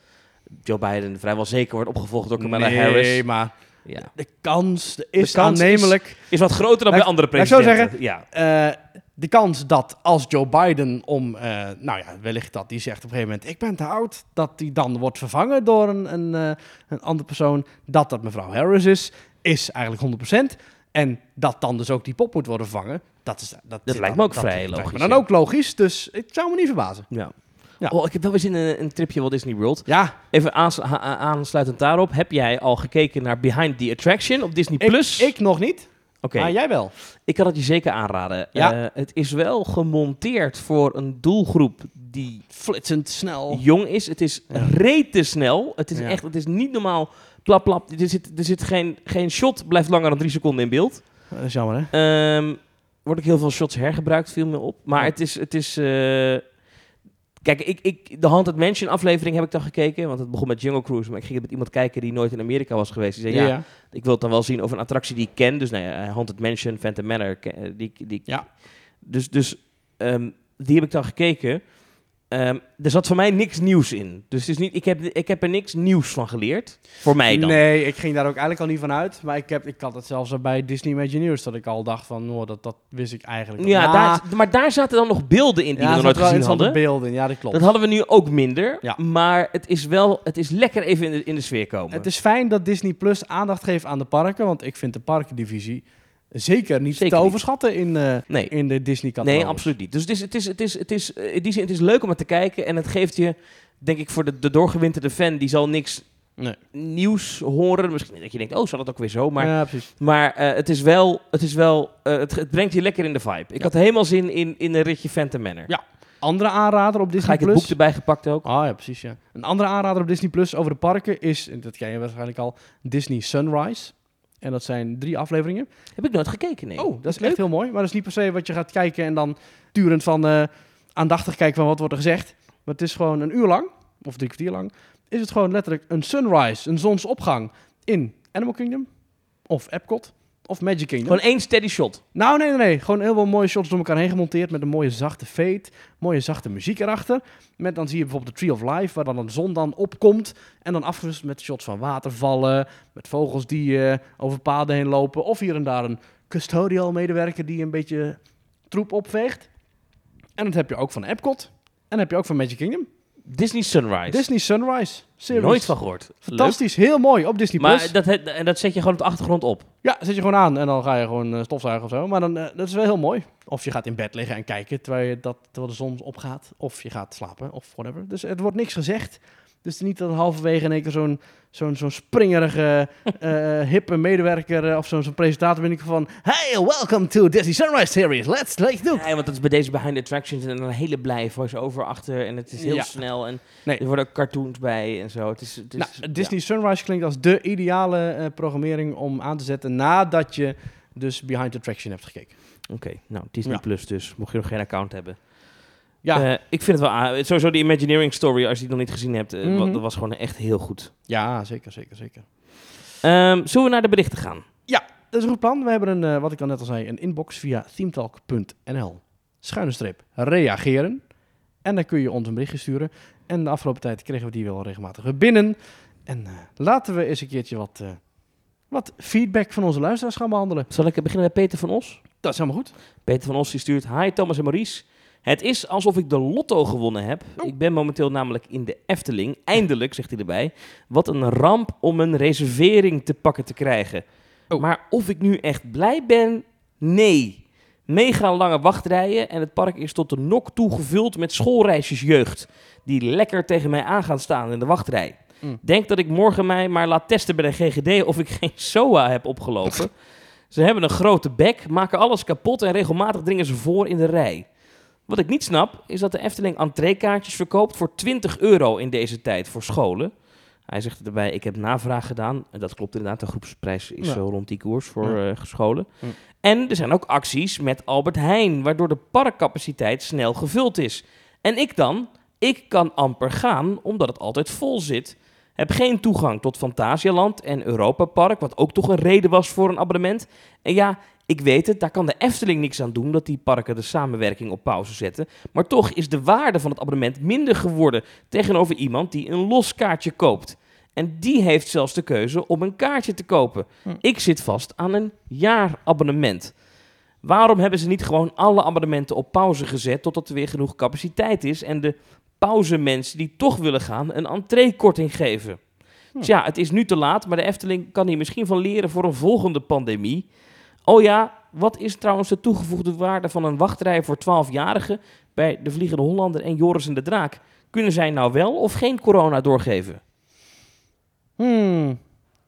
Joe Biden vrijwel zeker wordt opgevolgd door Kamala nee, Harris. maar Ja. de kans de is kans is- aannemelijk. Is wat groter dan bij andere laat ik zo presidenten. Ja. Eh, de kans dat als Joe Biden om, eh, nou ja, wellicht dat die zegt op een gegeven moment, ik ben te oud, dat die dan wordt vervangen door een, een, eh, een andere persoon, dat dat mevrouw Harris is, is eigenlijk 100%. En dat dan dus ook die pop moet worden vervangen, dat, is, dat, zit lijkt dan- me ook dat vrij logisch, dan ja. ook logisch, dus het zou me niet verbazen. Ja. Ja. Oh, ik heb wel eens in een, een tripje Walt Disney World. Ja, Even aans- aansluitend daarop. Heb jij al gekeken naar Behind the Attraction op Disney+. ik, Plus? ik nog niet, Oké, maar jij wel. ik kan het je zeker aanraden. Ja. Eh, het is wel gemonteerd voor een doelgroep die Flitsend, snel. jong is. Het is Ja. rete snel. Het is Ja. echt, het is niet normaal. Plap, plap. Er zit, er zit geen, geen shot, blijft langer dan drie seconden in beeld. Dat is jammer, hè? Ehm wordt ook heel veel shots hergebruikt, viel me op. Maar Ja. het is, het is eh, kijk, ik, ik, de Haunted Mansion aflevering heb ik dan gekeken, want het begon met Jungle Cruise, maar ik ging het met iemand kijken die nooit in Amerika was geweest. Die zei, ja, ik wil het dan wel zien over een attractie die ik ken. Dus nou ja, Haunted Mansion, Phantom Manor, eh, die, die, Ja. Dus, dus ehm, die heb ik dan gekeken. Ehm, er zat voor mij niks nieuws in. Dus het is niet, ik, heb, ik heb er niks nieuws van geleerd. Voor mij dan. Nee, ik ging daar ook eigenlijk al niet van uit. Maar ik, heb, ik had het zelfs al bij Disney Imagineers. Dat ik al dacht van, oh, dat, dat wist ik eigenlijk. Ja, daar, maar daar zaten dan nog beelden in die ja, we nog nooit gezien hadden. beelden. Ja, dat klopt. Dat hadden we nu ook minder. Ja. Maar het is wel, het is lekker even in de, in de sfeer komen. Het is fijn dat Disney Plus aandacht geeft aan de parken. Want ik vind de parkendivisie zeker niet Zeker te niet. overschatten in, eh, nee. in de disney catalogus. nee, absoluut niet. Dus het is, het is, het is, het is, eh, in die zin, het is leuk om het te kijken. En het geeft je, denk ik, voor de, de doorgewinterde fan, die zal niks Nee. nieuws horen. Misschien dat je denkt, oh, zal dat ook weer zo? Maar, ja, maar eh, het is wel, het, is wel het, het brengt je lekker in de vibe. Ik Ja. had helemaal zin in, in een ritje Phantom Manor. Ja, Andere aanrader op Ga Disney ik het Plus. boek erbij gepakt ook? Ah ja, precies. Ja. Een andere aanrader op Disney Plus over de parken is, dat ken je waarschijnlijk al, Disney Sunrise. En dat zijn drie afleveringen. Heb ik nooit gekeken, nee. Oh, dat is echt heel mooi. Maar dat is niet per se wat je gaat kijken en dan turend van eh, aandachtig kijken van wat wordt er gezegd. Maar het is gewoon een uur lang, of drie kwartier lang, is het gewoon letterlijk een sunrise, een zonsopgang in Animal Kingdom, of Epcot, of Magic Kingdom. Gewoon één steady shot. Nou, nee, nee, nee. Gewoon heel veel mooie shots door elkaar heen gemonteerd met een mooie zachte fade, mooie zachte muziek erachter. Met dan zie je bijvoorbeeld de Tree of Life, waar dan de zon dan opkomt. En dan afgewisseld met shots van watervallen, met vogels die eh, over paden heen lopen. Of hier en daar een custodial medewerker die een beetje troep opveegt. En dat heb je ook van Epcot. En dat heb je ook van Magic Kingdom. Disney Sunrise. Disney Sunrise series. Nooit van gehoord. Fantastisch, heel mooi op Disney+. Maar Plus. dat, he- en dat zet je gewoon op de achtergrond op. Ja, zet je gewoon aan en dan ga je gewoon eh, stofzuigen of zo. Maar dan, eh, dat is wel heel mooi. Of je gaat in bed liggen en kijken terwijl, je dat, terwijl de zon opgaat. Of je gaat slapen of whatever. Dus er wordt niks gezegd. Dus niet dat halverwege in één keer zo'n zo'n zo'n springerige, eh, hippe medewerker eh, of zo'n presentator ben ik van... Hey, welcome to Disney Sunrise Series. Let's, let's do. Nee, want dat is bij deze Behind the Attractions en een hele blij voice-over achter. En het is heel Ja. snel. En Nee. er worden ook cartoons bij en zo. Het is, het is, Nou, Disney Sunrise klinkt als de ideale eh, programmering om aan te zetten nadat je dus Behind the Attraction hebt gekeken. Oké, nou, Disney Ja. Plus dus. Mocht je nog geen account hebben. Ja, Eh, ik vind het wel... ah, sowieso die Imagineering Story, als je die nog niet gezien hebt. eh, Mhm. dat was gewoon echt heel goed. ja zeker, zeker, zeker. Ehm, zullen we naar de berichten gaan? Dat is een goed plan. We hebben een, eh, wat ik al net al zei, een inbox via themetalk.nl. Schuine streep reageren. En dan kun je ons een berichtje sturen. En de afgelopen tijd kregen we die wel regelmatig binnen. En laten we eens een keertje wat, wat feedback van onze luisteraars gaan behandelen. Zal ik beginnen met Peter van Os? Dat is helemaal goed. Peter van Os die stuurt... Hi Thomas en Maurice. Het is alsof ik de lotto gewonnen heb. Oh. Ik ben momenteel namelijk in de Efteling. Eindelijk, zegt hij erbij. Wat een ramp om een reservering te pakken te krijgen. Oh. Maar of ik nu echt blij ben? Nee. Mega lange wachtrijen en het park is tot de nok toe gevuld met schoolreisjesjeugd. Die lekker tegen mij aan gaan staan in de wachtrij. Mm. Denk dat ik morgen mij maar laat testen bij de GGD of ik geen SOA heb opgelopen. [laughs] Ze hebben een grote bek, maken alles kapot en regelmatig dringen ze voor in de rij. Wat ik niet snap, is dat de Efteling entreekaartjes verkoopt voor 20 euro in deze tijd voor scholen. Hij zegt erbij, ik heb navraag gedaan. En dat klopt inderdaad, de groepsprijs is Ja. zo rond die koers voor Ja. eh, scholen. Ja. En er zijn ook acties met Albert Heijn, waardoor de parkcapaciteit snel gevuld is. En ik dan? Ik kan amper gaan, omdat het altijd vol zit. Heb geen toegang tot Fantasialand en Europa Park, wat ook toch een reden was voor een abonnement. En ja, ik weet het, daar kan de Efteling niks aan doen dat die parken de samenwerking op pauze zetten. Maar toch is de waarde van het abonnement minder geworden tegenover iemand die een los kaartje koopt. En die heeft zelfs de keuze om een kaartje te kopen. Ik zit vast aan een jaarabonnement. Waarom hebben ze niet gewoon alle abonnementen op pauze gezet totdat er weer genoeg capaciteit is en de pauzemensen die toch willen gaan een entreekorting geven? Tja, het is nu te laat, maar de Efteling kan hier misschien van leren voor een volgende pandemie. Oh ja, wat is trouwens de toegevoegde waarde van een wachtrij voor 12-jarigen bij de Vliegende Hollander en Joris en de Draak? Kunnen zij nou wel of geen corona doorgeven? Hmm.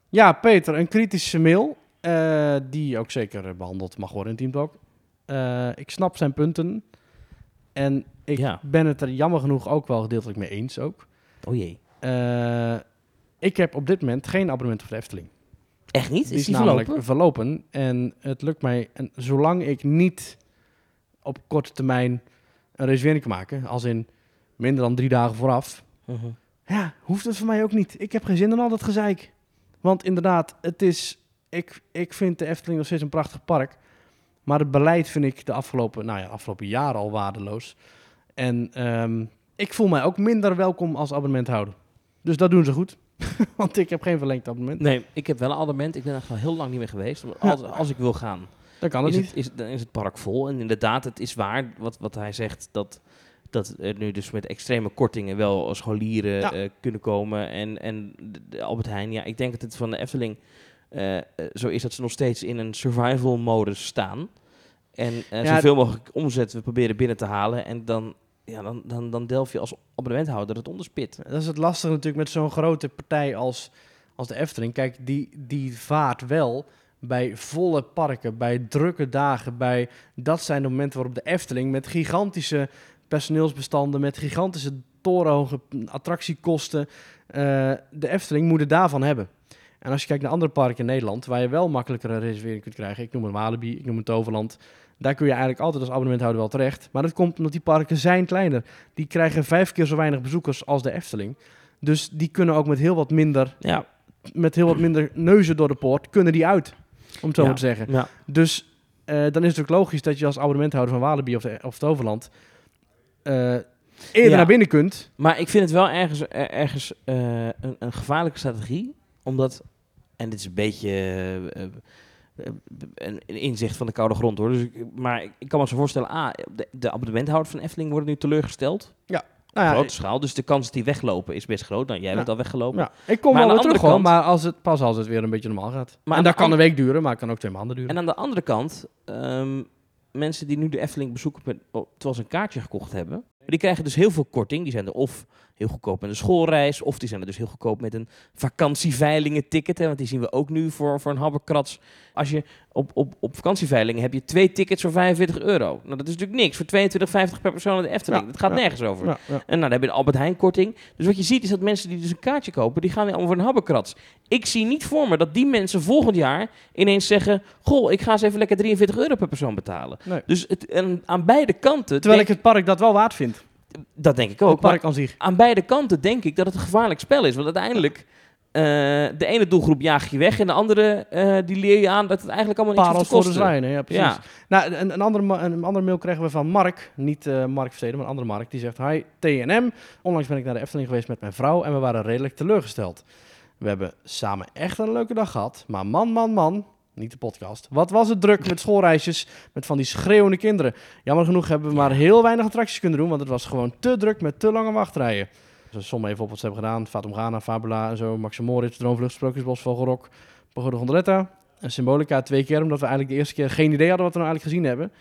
Ja, Peter, een kritische mail. eh, die ook zeker eh, behandeld mag worden in Teamtalk. Eh ik snap zijn punten. En ik Ja. ben het er jammer genoeg ook wel gedeeltelijk mee eens ook. Oh jee. Eh, ik heb op dit moment geen abonnement op de Efteling. Echt niet? Die Is is die namelijk verlopen? verlopen. En het lukt mij, en zolang ik niet op korte termijn een reservering kan maken, als in minder dan drie dagen vooraf, Mhm. ja, hoeft het voor mij ook niet. Ik heb geen zin in al dat gezeik. Want inderdaad, het is, ik, ik vind de Efteling nog steeds een prachtig park. Maar het beleid vind ik de afgelopen, nou ja, afgelopen jaren al waardeloos. En ehm, ik voel mij ook minder welkom als abonnementhouder. Dus dat doen ze goed. [laughs] Want ik heb geen verlengd abonnement. Nee, ik heb wel een abonnement. Ik ben er al heel lang niet meer geweest. Als, als ik wil gaan, Dat kan het is niet. het, is, dan is het park vol. En inderdaad, het is waar wat, wat hij zegt. Dat, dat er nu dus met extreme kortingen wel scholieren Ja. eh, kunnen komen. En, en de, Albert Heijn, ja, ik denk dat het van de Efteling eh, eh, zo is dat ze nog steeds in een survival modus staan. En Ja, zoveel mogelijk omzet we proberen binnen te halen. En dan, ja, dan, dan, dan delf je als abonnementhouder het onderspit. Dat is het lastige natuurlijk met zo'n grote partij als, als de Efteling. Kijk, die, die vaart wel bij volle parken, bij drukke dagen, bij... Dat zijn de momenten waarop de Efteling met gigantische personeelsbestanden, met gigantische torenhoge attractiekosten... eh, de Efteling moet het daarvan hebben. En als je kijkt naar andere parken in Nederland, waar je wel makkelijker een reservering kunt krijgen. Ik noem een Walibi, ik noem een Toverland. Daar kun je eigenlijk altijd als abonnementhouder wel terecht. Maar dat komt omdat die parken zijn kleiner. Die krijgen vijf keer zo weinig bezoekers als de Efteling. Dus die kunnen ook met heel wat minder, Ja, met heel wat minder neuzen door de poort, kunnen die uit. Om het zo Ja. maar te zeggen. ja. Dus eh, dan is het ook logisch dat je als abonnementhouder van Walibi of, de, of Toverland eh, eerder Ja. naar binnen kunt. Maar ik vind het wel ergens, er- ergens eh, een, een gevaarlijke strategie. Omdat, en dit is een beetje een, een inzicht van de koude grond hoor. Dus ik, maar ik, ik kan me zo voorstellen, ah, de, de abonnementhouders van Efteling worden nu teleurgesteld. Op Nou ja, grote schaal. Dus de kans dat die weglopen is best groot. Nou, jij Ja. bent al weggelopen. ja, ik kom Maar wel weer terug hoor, maar als het, pas als het weer een beetje normaal gaat. Maar en dat kan an- een week duren, maar het kan ook twee maanden duren. En aan de andere kant, ehm, mensen die nu de Efteling bezoeken met, oh, terwijl ze een kaartje gekocht hebben, die krijgen dus heel veel korting. Die zijn er of heel goedkoop met een schoolreis, of die zijn er dus heel goedkoop met een vakantieveilingen ticket. Hè, want die zien we ook nu voor, voor een habbekrats. Als je op, op, op vakantieveilingen heb je twee tickets voor 45 euro. Nou, dat is natuurlijk niks. Voor 22,50 per persoon in de Efteling. Ja, dat gaat ja, nergens over. Ja. En nou, dan heb je een Albert Heijn korting. Dus wat je ziet is dat mensen die dus een kaartje kopen, die gaan weer over een habbekrats. Ik zie niet voor me dat die mensen volgend jaar ineens zeggen... Goh, ik ga eens even lekker 43 euro per persoon betalen. Nee. Dus het, en aan beide kanten... Terwijl ik het park dat wel waard vind. Dat denk ik ook. Park aan zich. aan beide kanten denk ik dat het een gevaarlijk spel is. Want uiteindelijk... eh, de ene doelgroep jaag je weg en de andere eh, die leer je aan dat het eigenlijk allemaal Parels hoeft voor de zwijnen, ja precies. Ja. Nou, een, een, andere, een andere mail kregen we van Mark, niet eh, Mark Versteden, maar een andere Mark. Die zegt, hi TNM, onlangs ben ik naar de Efteling geweest met mijn vrouw en we waren redelijk teleurgesteld. We hebben samen echt een leuke dag gehad, maar man, man, man, niet de podcast. Wat was het druk met schoolreisjes, met van die schreeuwende kinderen. Jammer genoeg hebben we maar heel weinig attracties kunnen doen, want het was gewoon te druk met te lange wachtrijen. Dus we even op wat ze hebben gedaan. Fatum Ghana, Fabula en zo, Moritz, Droomvlucht, Sprookjesbos, Vogelrok, Pagoda Gondoletta. En Symbolica twee keer, omdat we eigenlijk de eerste keer geen idee hadden wat we nou eigenlijk gezien hebben.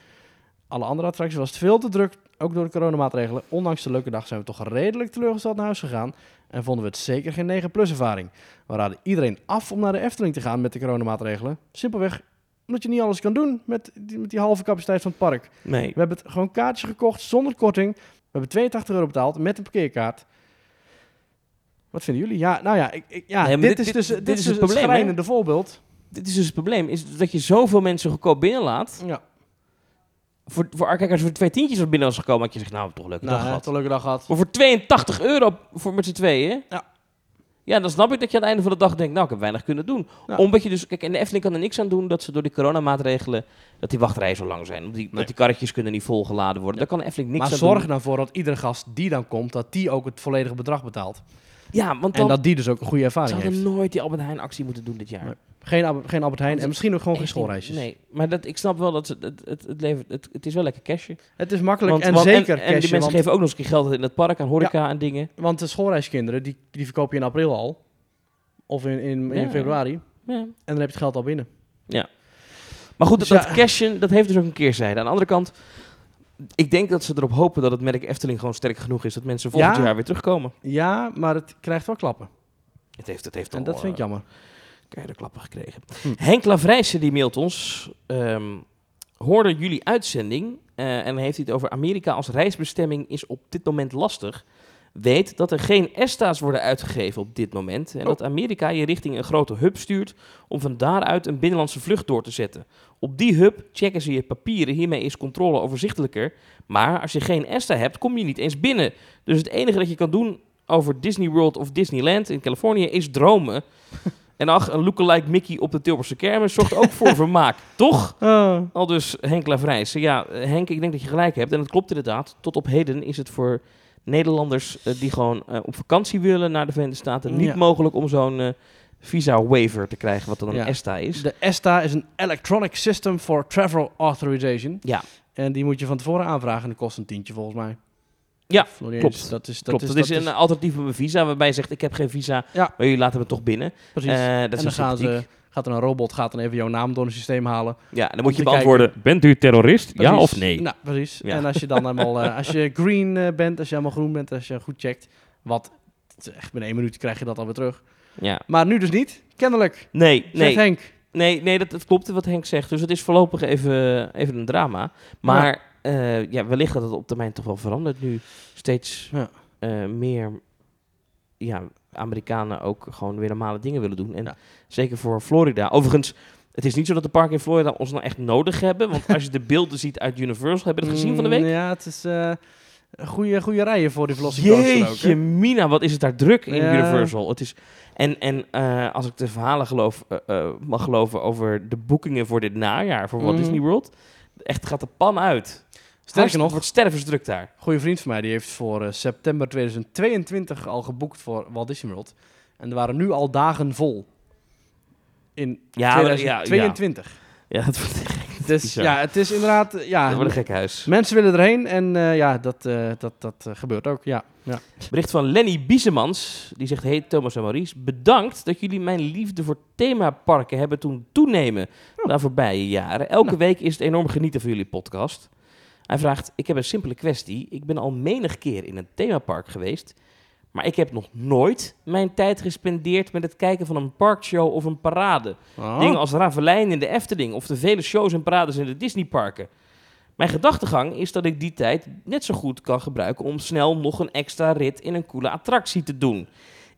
Alle andere attracties was het veel te druk, ook door de coronamaatregelen. Ondanks de leuke dag zijn we toch redelijk teleurgesteld naar huis gegaan. En vonden we het zeker geen 9 plus ervaring. We raden iedereen af om naar de Efteling te gaan met de coronamaatregelen. Simpelweg omdat je niet alles kan doen met die, met die halve capaciteit van het park. Nee. We hebben het gewoon kaartjes gekocht zonder korting. We hebben 82 euro betaald met een parkeerkaart. Wat vinden jullie? Ja, nou ja, ik, ik- ja Nee, dit, dit- is dit- dus, dit dit is is het probleem, voorbeeld. Dit is dus het probleem, is dat je zoveel mensen goedkoop binnenlaat... Ja. Voor, voor, er voor twee tientjes wat binnen was gekomen, had je gezegd, nou, toch een leuke Nou, dag ja, gehad. toch een leuke dag gehad. Maar voor 82 euro voor met z'n tweeën, Ja. Ja, dan snap ik dat je aan het einde van de dag denkt, nou, ik heb weinig kunnen doen. Ja. Omdat je dus, kijk, en de Efteling kan er niks aan doen dat ze door die coronamaatregelen, dat die wachtrijen zo lang zijn. Want die, Nee. die karretjes kunnen niet volgeladen worden. Daar kan de Efteling niks maar aan zorg doen. er dan voor dat iedere gast die dan komt, dat die ook het volledige bedrag betaalt. Ja, want En dan dat die dus ook een goede ze ervaring hadden heeft. nooit die Albert Heijn actie moeten doen dit jaar. Nee. Geen, Ab- geen Albert Heijn en misschien ook gewoon geen schoolreisjes. Nee, maar dat, ik snap wel dat ze, het, het, het, levert, het, het is wel lekker cashje. Het is makkelijk Want- en want- zeker En, en die mensen geven ook nog eens een keer geld in het park aan horeca en dingen. want de schoolreiskinderen, die, die verkoop je in april al. Of in, in, in Ja. februari. Ja. En dan heb je het geld al binnen. Maar goed, Dus dat ja. cashen, dat heeft dus ook een keerzijde. Aan de andere kant, ik denk dat ze erop hopen dat het merk Efteling gewoon sterk genoeg is. Dat mensen volgend Ja. jaar weer terugkomen. Ja, maar het krijgt wel klappen. Het heeft, het heeft En dat vind ik eh, jammer. keiharde klappen gekregen. Hm. Henk Lavrijsen die mailt ons. ehm, hoorde jullie uitzending eh, en heeft hij het over Amerika als reisbestemming is op dit moment lastig. Weet dat er geen ESTA's worden uitgegeven op dit moment. En Oh. dat Amerika je richting een grote hub stuurt om van daaruit een binnenlandse vlucht door te zetten. Op die hub checken ze je papieren. Hiermee is controle overzichtelijker. Maar als je geen ESTA hebt, kom je niet eens binnen. Dus het enige dat je kan doen over Disney World of Disneyland in Californië is dromen. [laughs] En ach, een lookalike Mickey op de Tilburgse kermis zorgt ook voor [laughs] vermaak. Toch? Oh. Al dus Henk Lavrijsen. Ja, Henk, ik denk dat je gelijk hebt. En het klopt inderdaad. Tot op heden is het voor Nederlanders eh, die gewoon eh, op vakantie willen naar de Verenigde Staten niet Ja. mogelijk om zo'n eh, visa waiver te krijgen, wat dan een. ESTA is. De ESTA is een Electronic System for Travel Authorization. Ja, En die moet je van tevoren aanvragen en dat kost een tientje volgens mij. Ja, klopt. Dat is, dat klopt. is, Dat is, een alternatief op een visa waarbij je zegt, ik heb geen visa, Ja. maar jullie laten me toch binnen. precies. Dat en is dan gaan ze, gaat er een robot gaat dan even jouw naam door een systeem halen. Ja, en dan moet je beantwoorden, bent u terrorist? Ja of nee? Nou, precies. Ja. En als je dan helemaal, eh, als je [laughs] green eh, bent, als je helemaal groen bent, als je goed checkt, wat echt binnen één minuut krijg je dat alweer terug. Ja. Maar nu dus niet, kennelijk. Nee, Zegt nee. Henk. Nee, nee dat, dat klopt wat Henk zegt. Dus het is voorlopig even, even een drama. Maar ja. ja, wellicht dat het op termijn toch wel verandert nu. Steeds Ja. eh, meer ja, Amerikanen ook gewoon weer normale dingen willen doen. En Ja. zeker voor Florida. Overigens, het is niet zo dat de parken in Florida ons nou echt nodig hebben. Want als je de beelden ziet uit Universal, hebben we het gezien van de week? Mm, Ja, het is eh goede, goede rijen voor die Velocicoaster ook. Jeetje? Mina, wat is het daar druk in Ja. Universal. Het is, en en eh, als ik de verhalen geloof, eh, mag geloven over de boekingen voor dit najaar voor Walt Mhm. Disney World. Echt gaat de pan uit. Sterker nog, wordt stervensdruk daar. goede vriend van mij die heeft voor eh, september 2022 al geboekt voor Walt Disney World. En er waren nu al dagen vol. In Ja, 2022. Ja, dat wordt, gek- [laughs] Dus bizar. ja, het is inderdaad... eh, Ja, dat wordt een gek huis. mensen willen erheen en eh, ja, dat, dat, dat gebeurt ook. Ja. Ja. Bericht van Lenny Biesemans. Die zegt, hey Thomas en Maurice, bedankt dat jullie mijn liefde voor themaparken hebben doen toenemen de voorbije jaren. Elke Nou. week is het enorm genieten van jullie podcast. Hij vraagt, ik heb een simpele kwestie. Ik ben al menig keer in een themapark geweest, maar ik heb nog nooit mijn tijd gespendeerd met het kijken van een parkshow of een parade. Oh. Dingen als Ravelijn in de Efteling of de vele shows en parades in de Disneyparken. Mijn gedachtegang is dat ik die tijd net zo goed kan gebruiken om snel nog een extra rit in een coole attractie te doen.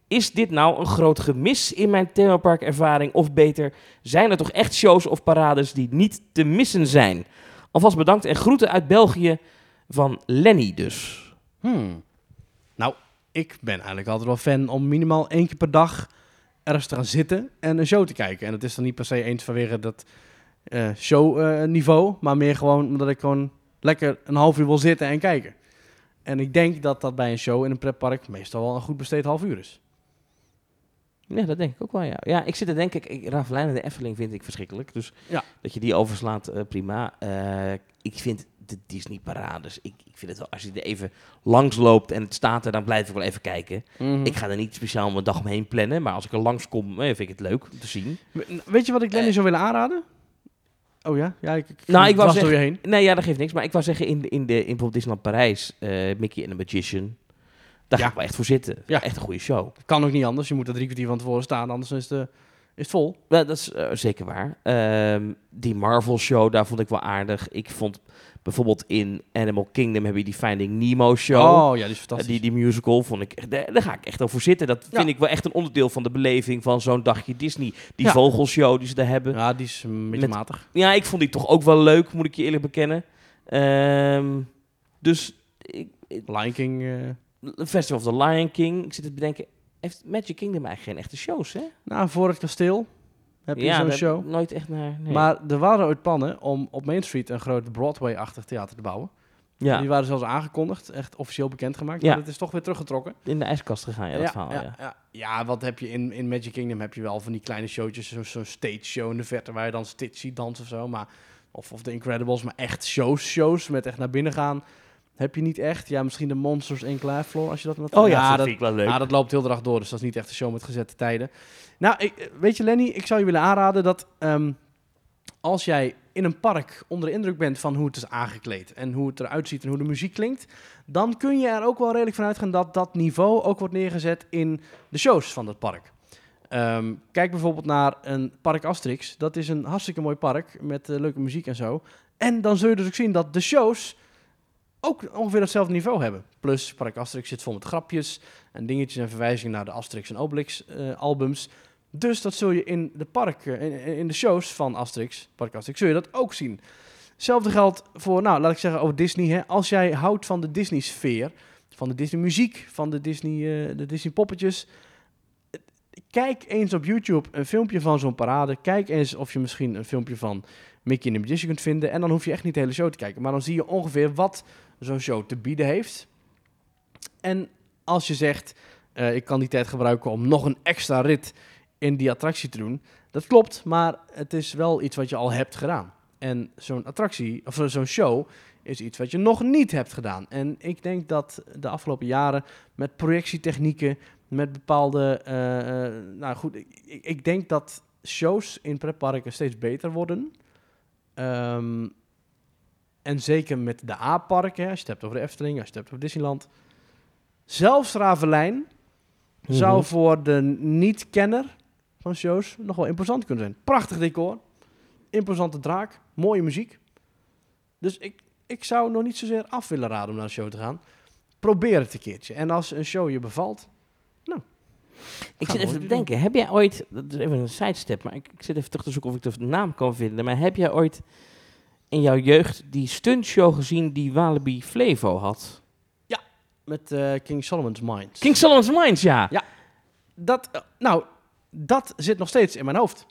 Is dit nou een groot gemis in mijn themaparkervaring? Of beter, zijn er toch echt shows of parades die niet te missen zijn? Alvast bedankt en groeten uit België van Lenny dus. Hmm. Nou, ik ben eigenlijk altijd wel fan om minimaal één keer per dag ergens te gaan zitten en een show te kijken. En het is dan niet per se eens vanwege dat eh showniveau, maar meer gewoon omdat ik gewoon lekker een half uur wil zitten en kijken. En ik denk dat dat bij een show in een pretpark meestal wel een goed besteed half uur is. Ja, dat denk ik ook wel, ja. Ja, ik zit er denk ik... ik Ravelijn en de Efteling vind ik verschrikkelijk. Dus Ja. dat je die overslaat, eh, prima. Eh, ik vind de Disney-parades... Ik, ik vind het wel... Als je er even langs loopt en het staat er, dan blijf ik wel even kijken. Mhm. Ik ga er niet speciaal mijn dag omheen plannen. Maar als ik er langs kom, eh, vind ik het leuk om te zien. We- Weet je wat ik Lenny zou willen aanraden? Oh ja? Ja, ik, ik. Nou, ik door zeggen- je heen. Nee, ja, dat geeft niks. Maar ik wou zeggen, in, in, de, in bijvoorbeeld Disneyland Parijs... Mickey en the Magician... Daar Ja. ga ik wel echt voor zitten. Ja. Echt een goede show. Kan ook niet anders. Je moet er drie kwartier van tevoren staan, anders is, de, is het vol. Ja, dat is eh, zeker waar. Ehm, die Marvel show, daar vond ik wel aardig. Ik vond bijvoorbeeld in Animal Kingdom heb je die Finding Nemo show. Oh ja, die is Eh, fantastisch. die, die musical vond ik, daar, daar ga ik echt over zitten. Dat Ja. vind ik wel echt een onderdeel van de beleving van zo'n dagje Disney. Die Ja. vogelshow die ze daar hebben. Ja. Ja, die is een beetje Met- matig. ik vond die toch ook wel leuk, moet ik je eerlijk bekennen. Ehm, dus ik, ik- Lion King. Eh, Festival of the Lion King. Ik zit te bedenken, heeft Magic Kingdom eigenlijk geen echte shows, hè? nou, voor het kasteel heb je ja, zo'n show. nooit echt naar... nee. Maar er waren ooit plannen om op Main Street een groot Broadway-achtig theater te bouwen. ja, Die waren zelfs aangekondigd, echt officieel bekendgemaakt. Ja. Maar het is toch weer teruggetrokken. in de ijskast gegaan, ja, dat verhaal, ja. ja, ja. Ja, wat heb je in, in Magic Kingdom? Heb je wel van die kleine showtjes, zo- zo'n stage show in de verte waar je dan Stitch ziet dansen of zo. Maar, of, of de Incredibles, maar echt shows, shows met echt naar binnen gaan. Heb je niet echt. Ja, misschien de Monsters in Floor, als je dat wat... Oh ja, dat dat, vind ik wel leuk. ja, dat loopt heel de dag door, dus dat is niet echt een show met gezette tijden. Nou, ik, weet je Lenny, ik zou je willen aanraden dat ehm, als jij in een park onder de indruk bent van hoe het is aangekleed en hoe het eruit ziet en hoe de muziek klinkt, dan kun je er ook wel redelijk van uitgaan dat dat niveau ook wordt neergezet in de shows van dat park. Ehm, kijk bijvoorbeeld naar een park Asterix. Dat is een hartstikke mooi park met eh, leuke muziek en zo. En dan zul je dus ook zien dat de shows ook ongeveer hetzelfde niveau hebben. Plus, Park Asterix zit vol met grapjes en dingetjes en verwijzingen naar de Asterix en Obelix eh, albums. Dus dat zul je in de parken, in, in de shows van Asterix, Park Asterix, zul je dat ook zien. Hetzelfde geldt voor, nou, laat ik zeggen over Disney. Hè. Als jij houdt van de Disney-sfeer, van de Disney-muziek, van de Disney, eh, de Disney-poppetjes, eh, kijk eens op YouTube een filmpje van zo'n parade. Kijk eens of je misschien een filmpje van Mickey and the Magician kunt vinden. En dan hoef je echt niet de hele show te kijken. Maar dan zie je ongeveer wat zo'n show te bieden heeft. En als je zegt, eh, ik kan die tijd gebruiken om nog een extra rit in die attractie te doen. Dat klopt, maar het is wel iets wat je al hebt gedaan. En zo'n attractie, of zo'n show, is iets wat je nog niet hebt gedaan. En ik denk dat de afgelopen jaren met projectietechnieken, met bepaalde... eh, eh, nou goed, ik, ik- denk dat shows in pretparken steeds beter worden. Ehm, en zeker met de A-parken, als je het hebt over de Efteling, als je het hebt over Disneyland. Zelfs Ravelijn zou Mhm. voor de niet-kenner van shows nog wel imposant kunnen zijn. Prachtig decor, imposante draak, mooie muziek. Dus ik, ik zou nog niet zozeer af willen raden om naar een show te gaan. Probeer het een keertje. En als een show je bevalt, Ik Ga zit even te doen. denken, heb jij ooit, dat is even een sidestep, maar ik, ik zit even terug te zoeken of ik de naam kan vinden. Maar heb jij ooit in jouw jeugd die stuntshow gezien die Walibi Flevo had? met eh, King Solomon's Mines. King Solomon's Mines, ja. Ja. Dat, eh, nou, dat zit nog steeds in mijn hoofd.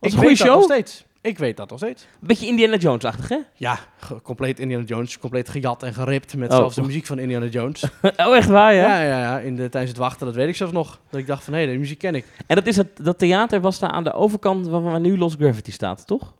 een ik goede weet dat show? nog steeds. Ik weet dat nog steeds. Beetje Indiana Jones-achtig, hè? Ja, compleet Indiana Jones, compleet gejat en geript met Oh. zelfs de muziek van Indiana Jones. [laughs] oh, echt waar, ja? Ja, ja, ja. In de, tijdens het wachten, dat weet ik zelfs nog. Dat ik dacht van, hé, de muziek ken ik. En dat, is het, dat theater was daar aan de overkant waar, waar nu Lost Gravity staat, toch?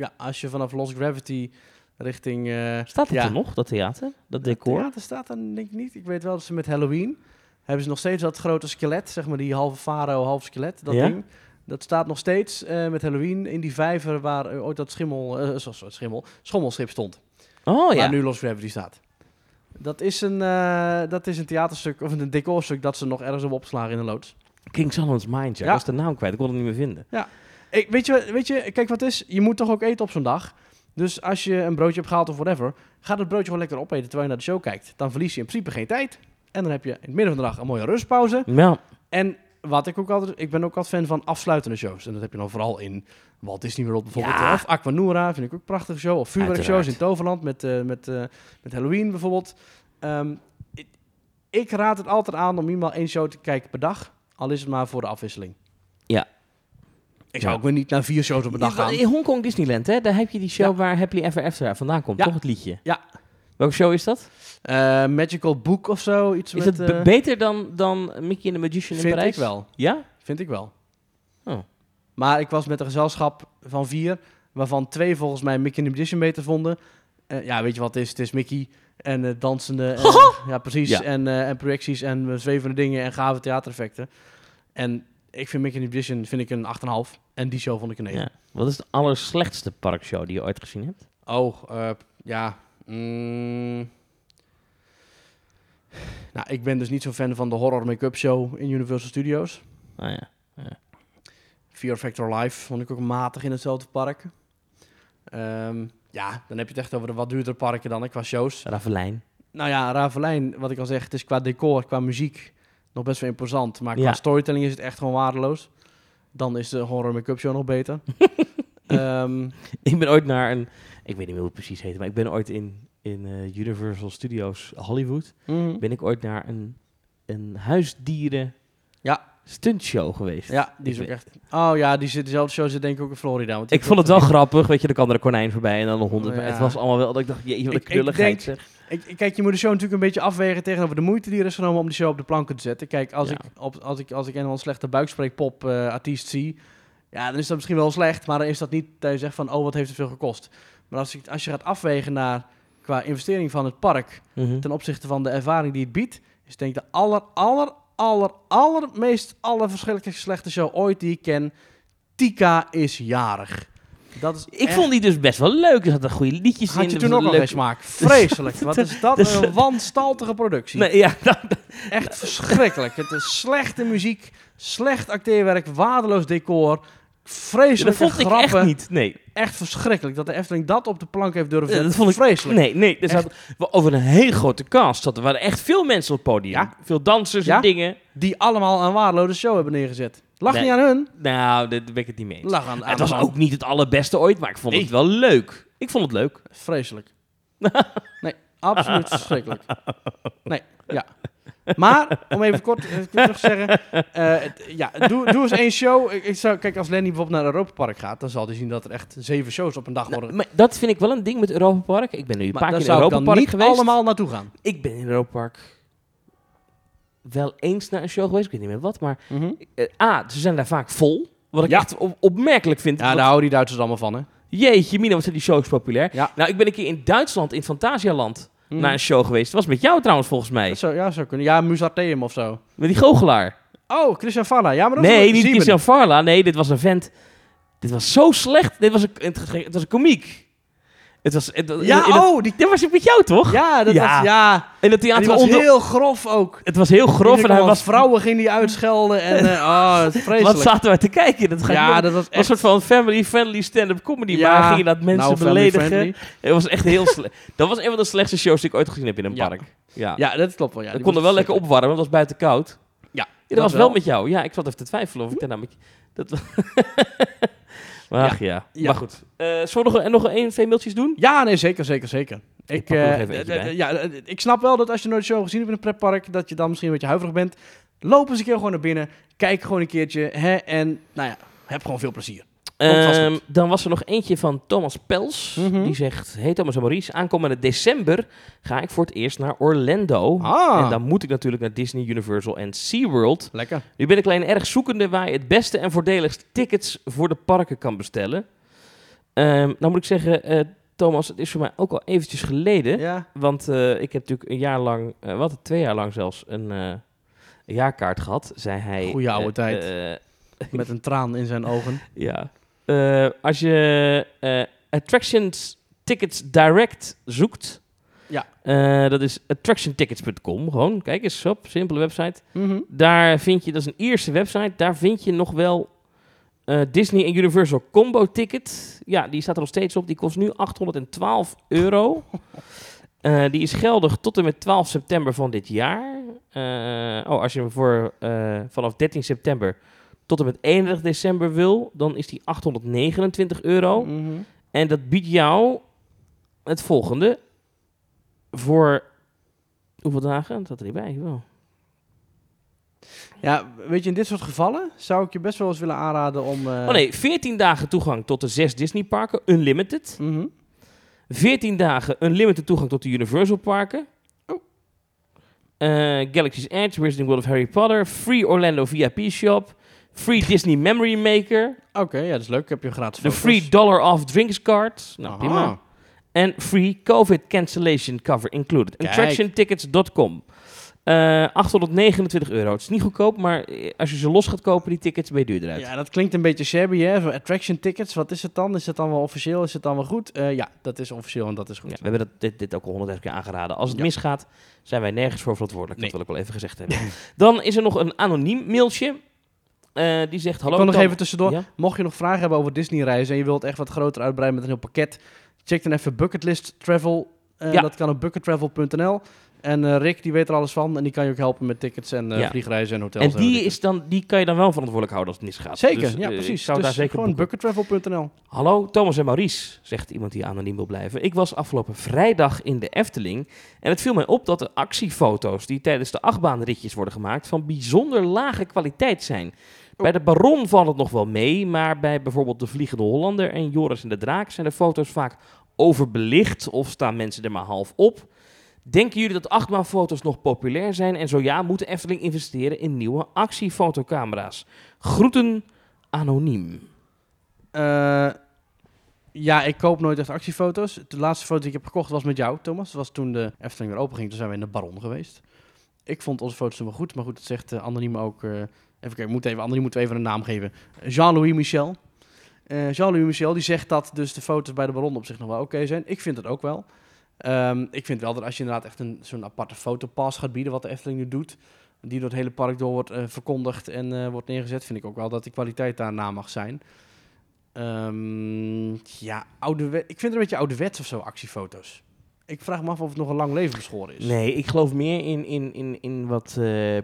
Ja, als je vanaf Lost Gravity richting... eh, Staat dat ja, er nog, dat theater? Dat Het decor? theater staat dan denk ik niet. Ik weet wel dat ze met Halloween... hebben ze nog steeds dat grote skelet, zeg maar die halve farao, half skelet, dat Ja? ding. Dat staat nog steeds eh, met Halloween in die vijver waar eh, ooit dat schimmel, zo- zo- schimmel, schommelschip stond. Oh ja. Waar nu Lost Gravity staat. Dat is, een, dat is een theaterstuk, of een decorstuk dat ze nog ergens hebben opgeslagen in een loods. King Solomon's Mines, ja. Ja. Ik was de naam kwijt, ik kon het niet meer vinden. Ik, weet, je, weet je, kijk wat het is, je moet toch ook eten op zo'n dag. Dus als je een broodje hebt gehaald of whatever, ga dat broodje gewoon lekker opeten terwijl je naar de show kijkt. Dan verlies je in principe geen tijd. En dan heb je in het midden van de dag een mooie rustpauze. Ja. En wat ik ook altijd, ik ben ook altijd fan van afsluitende shows. En dat heb je dan vooral in Walt Disney World bijvoorbeeld. Ja. Of Aquanura vind ik ook een prachtige show. Of vuurwerkshows in Toverland met, eh, met, eh, met Halloween bijvoorbeeld. Ehm, ik, ik raad het altijd aan om minimaal één show te kijken per dag. Al is het maar voor de afwisseling. Ja. Ik zou ook weer niet naar vier shows op een dag gaan. In Hongkong Disneyland, hè? Daar heb je die show waar Happily Ever After vandaan komt, toch het liedje? Ja. Welke show is dat? Eh, Magical Book of zo. Iets Is met, het eh, beter dan, dan Mickey and the Magician in Vind Parijs? ik wel. Ja? Vind ik wel. Oh. Maar ik was met een gezelschap van vier, waarvan twee volgens mij Mickey and the Magician beter vonden. Eh, ja, weet je wat het is? Het is Mickey en dansende. en- [laughs] ja, precies. Ja. En, en projecties en zwevende dingen en gave theatereffecten. En ik vind Mickey Magician vind ik een 8,5. En die show vond ik een 9. ja. Wat is de allerslechtste parkshow die je ooit gezien hebt? Oh, eh, ja. mm. Nou, ik ben dus niet zo fan van de horror make-up show in Universal Studios. Ah ja. Fear Factor Live vond ik ook matig in hetzelfde park. Ehm, ja, dan heb je het echt over de wat duurdere parken dan, hè, qua shows. Ravelijn. Nou ja, Ravelijn, wat ik al zeg, het is qua decor, qua muziek nog best wel imposant. Maar qua Ja. storytelling is het echt gewoon waardeloos. Dan is de horror make-up show nog beter. [laughs] Ehm, Ik ben ooit naar een... Ik weet niet meer hoe het precies heet, maar ik ben ooit in, in eh, Universal Studios Hollywood... mhm. ben ik ooit naar een, een huisdieren Ja. stuntshow geweest. Ja, die is Ik ook echt... Oh ja, die zit, dezelfde show zit denk ik ook in Florida. Want Ik vond het wel grappig, weet je, er kwam er een konijn voorbij en dan een hond. Oh, ja. Het was allemaal wel dat ik dacht, jeetje, wat een Ik- ik knulligheid denk- zeg. Ik, kijk, je moet de show natuurlijk een beetje afwegen tegenover de moeite die er is genomen om die show op de planken te zetten. Kijk, als, Ja. ik, op, als, ik, als ik een slechte buikspreekpop eh artiest zie, ja, dan is dat misschien wel slecht, maar dan is dat niet dat je zegt van, oh, wat heeft het veel gekost. Maar als, ik, als je gaat afwegen naar, qua investering van het park Mhm. ten opzichte van de ervaring die het biedt, is denk ik de aller, aller, aller, allermeest, allerverschrikkelijkste slechte show ooit die ik ken. Tika is jarig. Dat is Ik echt- vond die dus best wel leuk. Er zaten goede liedjes in. Had je toen ook al geen smaak? Vreselijk. [laughs] Wat is dat Dus- een wanstaltige productie. Nee, ja, [laughs] Echt verschrikkelijk. Het is slechte muziek, slecht acteerwerk, waardeloos decor, dat vreselijke vond ik grappen. echt niet. Nee, Echt verschrikkelijk. Dat de Efteling dat op de plank heeft durven Ja, zetten. dat vond ik vreselijk. Nee, nee. Er zat, over een hele grote cast zat. Er waren echt veel mensen op het podium. Ja. Veel dansers Ja. en dingen. Die allemaal een waardeloze show hebben neergezet. Nee. niet aan hun, Nou, daar ben ik het niet mee eens. lag aan, aan Het was ook niet het allerbeste ooit, maar ik vond Nee. het wel leuk. Ik vond het leuk. Vreselijk. [laughs] nee, absoluut verschrikkelijk. Nee, ja. Maar, om even kort terug te zeggen. eh, ja, doe, doe eens één show. Ik, ik zou, kijk, als Lenny bijvoorbeeld naar Europa Park gaat, dan zal hij zien dat er echt zeven shows op een dag worden. Nou, maar dat vind ik wel een ding met Europa Park. Ik ben nu een maar paar keer in Europa Park niet geweest. allemaal naartoe gaan. Ik ben in Europa Park wel eens naar een show geweest. Ik weet niet meer wat, maar... eh, A, ze zijn daar vaak vol. Wat ik Ja. echt op- opmerkelijk vind. Ja, daar houden die Duitsers allemaal van, hè? Jeetje, Mina, wat zijn die shows populair. Ja. Nou, ik ben een keer in Duitsland, in Fantasialand, Mhm. naar een show geweest. Dat was met jou trouwens, volgens mij. Dat zou, ja, zou kunnen. Ja, Musarteum of zo. Met die goochelaar. Oh, Christian Falla. Ja, maar dat is Nee, niet. Christian Farla. Nee, dit was een vent. Dit was zo slecht. Dit was een, het, het was een komiek. Het was... Het, Ja, in dat- oh, die... Dit was ik met jou, toch? Ja, dat Ja. was... Ja, In het theater was onder... heel grof ook. Het was heel grof en hij was... Vrouwen ging die uitschelden en... eh, oh, het [laughs] vreselijk. Wat zaten wij te kijken? Dat ja, dat was was een echt... soort van family-friendly stand-up comedy. Ja, maar ging je dat mensen nou, family beledigen. friendly. Het was echt heel slecht. [laughs] Dat was een van de slechtste shows die ik ooit gezien heb in een Ja. park. Ja. Ja, dat klopt wel. Ja, ik die kon er was wel lekker opwarmen, want het was buiten koud. Ja, dat dat was wel met jou. Ja, ik zat even te twijfelen of ik daarna met je... Dat... ach, ja. Ja. Maar goed. Eh zullen we nog, een- nog één, twee mailtjes doen? Ja, nee, zeker, zeker, zeker. Ik, eh, ja, ik snap wel dat als je nooit de show gezien hebt in een pretpark, dat je dan misschien een beetje huiverig bent. Loop eens een keer gewoon naar binnen, kijk gewoon een keertje, hè, en nou ja, heb gewoon veel plezier. Ehm, dan was er nog eentje van Thomas Pels. Mhm. Die zegt: Hey Thomas en Maurice, aankomende december ga ik voor het eerst naar Orlando. Ah. En dan moet ik natuurlijk naar Disney, Universal en SeaWorld. Lekker. Nu ben ik alleen erg zoekende waar je het beste en voordeligste tickets voor de parken kan bestellen. Ehm nou moet ik zeggen, eh, Thomas, het is voor mij ook al eventjes geleden. Ja, Want eh, ik heb natuurlijk een jaar lang, eh, wat twee jaar lang zelfs, een, jaarkaart gehad, zei hij. Goeie oude tijd. met een traan in zijn ogen. [laughs] ja. Eh, als je eh, Attractions Tickets Direct zoekt. Ja. eh, dat is attractiontickets.com. Gewoon, kijk eens op, simpele website. Mhm. Daar vind je, dat is een Ierse website, daar vind je nog wel Disney en Universal Combo Ticket. Ja, die staat er nog steeds op. Die kost nu 812 euro. [laughs] Die is geldig tot en met 12 september van dit jaar. Oh, als je hem voor vanaf 13 september tot en met 31 december wil, dan is die 829 euro. Mhm. En dat biedt jou het volgende. Voor hoeveel dagen? Dat staat er niet bij. Ja, weet je, in dit soort gevallen zou ik je best wel eens willen aanraden om... eh, Oh nee, 14 dagen toegang tot de zes Disney parken, unlimited. mhm. 14 dagen unlimited toegang tot de Universal parken. Oh. Eh, Galaxy's Edge, Wizarding World of Harry Potter, Free Orlando VIP Shop, Free Disney Memory Maker, Oké, ja, dat is leuk. Heb je gratis de. Free Dollar Off Drinks Card, nou Aha. prima, en Free COVID Cancellation Cover included. Attractiontickets.com. Eh 829 euro. Het is niet goedkoop, maar als je ze los gaat kopen, die tickets, ben je duurder uit. Ja, dat klinkt een beetje shabby, hè? Attraction tickets, wat is het dan? Is het dan wel officieel? Is het dan wel goed? Eh, ja, dat is officieel en dat is goed. Ja, we hebben dat, dit, dit ook al honderd keer aangeraden. Als het Ja. misgaat, zijn wij nergens voor verantwoordelijk. Nee. Dat wil ik wel even gezegd hebben. Dan is er nog een anoniem mailtje. Eh, die zegt, hallo ik wil nog Tom." even tussendoor. Ja? Mocht je nog vragen hebben over Disney reizen en je wilt echt wat groter uitbreiden met een heel pakket, check dan even Bucketlist Travel. Eh, Ja. Dat kan op buckettravel.nl. En eh, Rick, die weet er alles van. En die kan je ook helpen met tickets en eh Ja. vliegreizen en hotels. En die, ik is dan, die kan je dan wel verantwoordelijk houden als het misgaat. Zeker, Dus, ja eh, precies. Ik zou dus daar zeker gewoon buckettravel.nl. Hallo, Thomas en Maurice, zegt iemand die anoniem wil blijven. Ik was afgelopen vrijdag in de Efteling en het viel mij op dat de actiefoto's die tijdens de achtbaanritjes worden gemaakt van bijzonder lage kwaliteit zijn. Bij de Baron valt het nog wel mee, maar bij bijvoorbeeld de Vliegende Hollander en Joris en de Draak zijn de foto's vaak overbelicht of staan mensen er maar half op. Denken jullie dat achtbaanfoto's nog populair zijn? En zo ja, moet de Efteling investeren in nieuwe actiefotocamera's? Groeten anoniem. Eh, ja, ik koop nooit echt actiefoto's. De laatste foto die ik heb gekocht was met jou, Thomas. Dat was toen de Efteling weer open ging. Toen zijn we in de Baron geweest. Ik vond onze foto's wel goed. Maar goed, dat zegt uh, anoniem ook... eh, even kijken, moet even, anoniem moeten we even een naam geven. Jean-Louis Michel. Eh, Jean-Louis Michel die zegt dat dus de foto's bij de Baron op zich nog wel oké zijn. Ik vind het ook wel. Ehm, ik vind wel dat als je inderdaad echt een, zo'n aparte fotopass gaat bieden, wat de Efteling nu doet, die door het hele park door wordt eh, verkondigd en eh, wordt neergezet, vind ik ook wel dat de kwaliteit daarna mag zijn. Ehm, ja, ouderwe- ik vind het een beetje ouderwets of zo, actiefoto's. Ik vraag me af of het nog een lang leven beschoren is. Nee, ik geloof meer in, in, in, in wat, eh,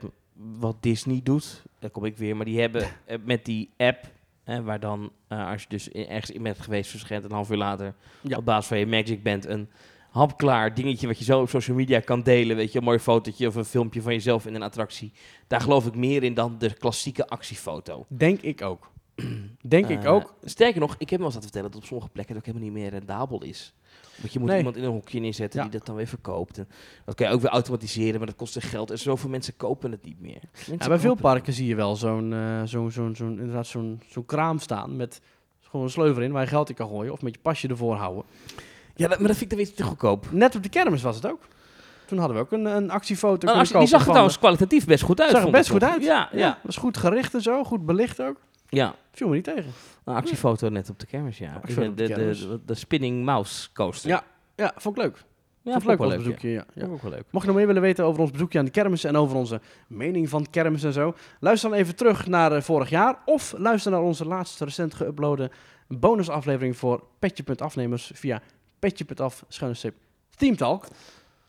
wat Disney doet. Daar kom ik weer. Maar die hebben [laughs] met die app, hè, waar dan als je dus in- ergens in bent geweest, verschijnt een half uur later Ja. op basis van je Magic Band een hapklaar dingetje wat je zo op social media kan delen. Weet je, een mooi fotootje of een filmpje van jezelf in een attractie. Daar geloof ik meer in dan de klassieke actiefoto. Denk ik ook. [clears throat] Denk ik Eh, ook. Sterker nog, ik heb me wel eens laten vertellen dat op sommige plekken het ook helemaal niet meer rendabel is. Want je moet Nee. iemand in een hokje neerzetten Ja. die dat dan weer verkoopt. En dat kan je ook weer automatiseren, maar dat kost geld. En zoveel mensen kopen het niet meer. Ja, bij veel parken zie je wel zo'n eh, zo'n zo'n zo'n inderdaad zo'n zo'n kraam staan met gewoon een sleuver in waar je geld in kan gooien of met je pasje ervoor houden. Het. Ja, dat, maar dat vind ik dan weer te goedkoop. Net op de kermis was het ook. Toen hadden we ook een, een actiefoto als- die zag er van trouwens kwalitatief best goed uit. Zag er best goed uit. Ja, ja. Ja, was goed gericht en zo, goed belicht ook. ja. Viel me niet tegen. Een actiefoto net op de kermis, ja. De, de de, spinning mouse coaster. Ja, Ja, vond ik leuk. ja vond ik leuk wel leuk, het bezoekje, ja. ja. Ja. Vond ik ook wel leuk. Mocht je nog meer willen weten over ons bezoekje aan de kermis en over onze mening van kermis en zo, luister dan even terug naar eh, vorig jaar of luister naar onze laatste recent geüploade bonusaflevering voor petje.afnemers via petje.af schuine Teamtalk.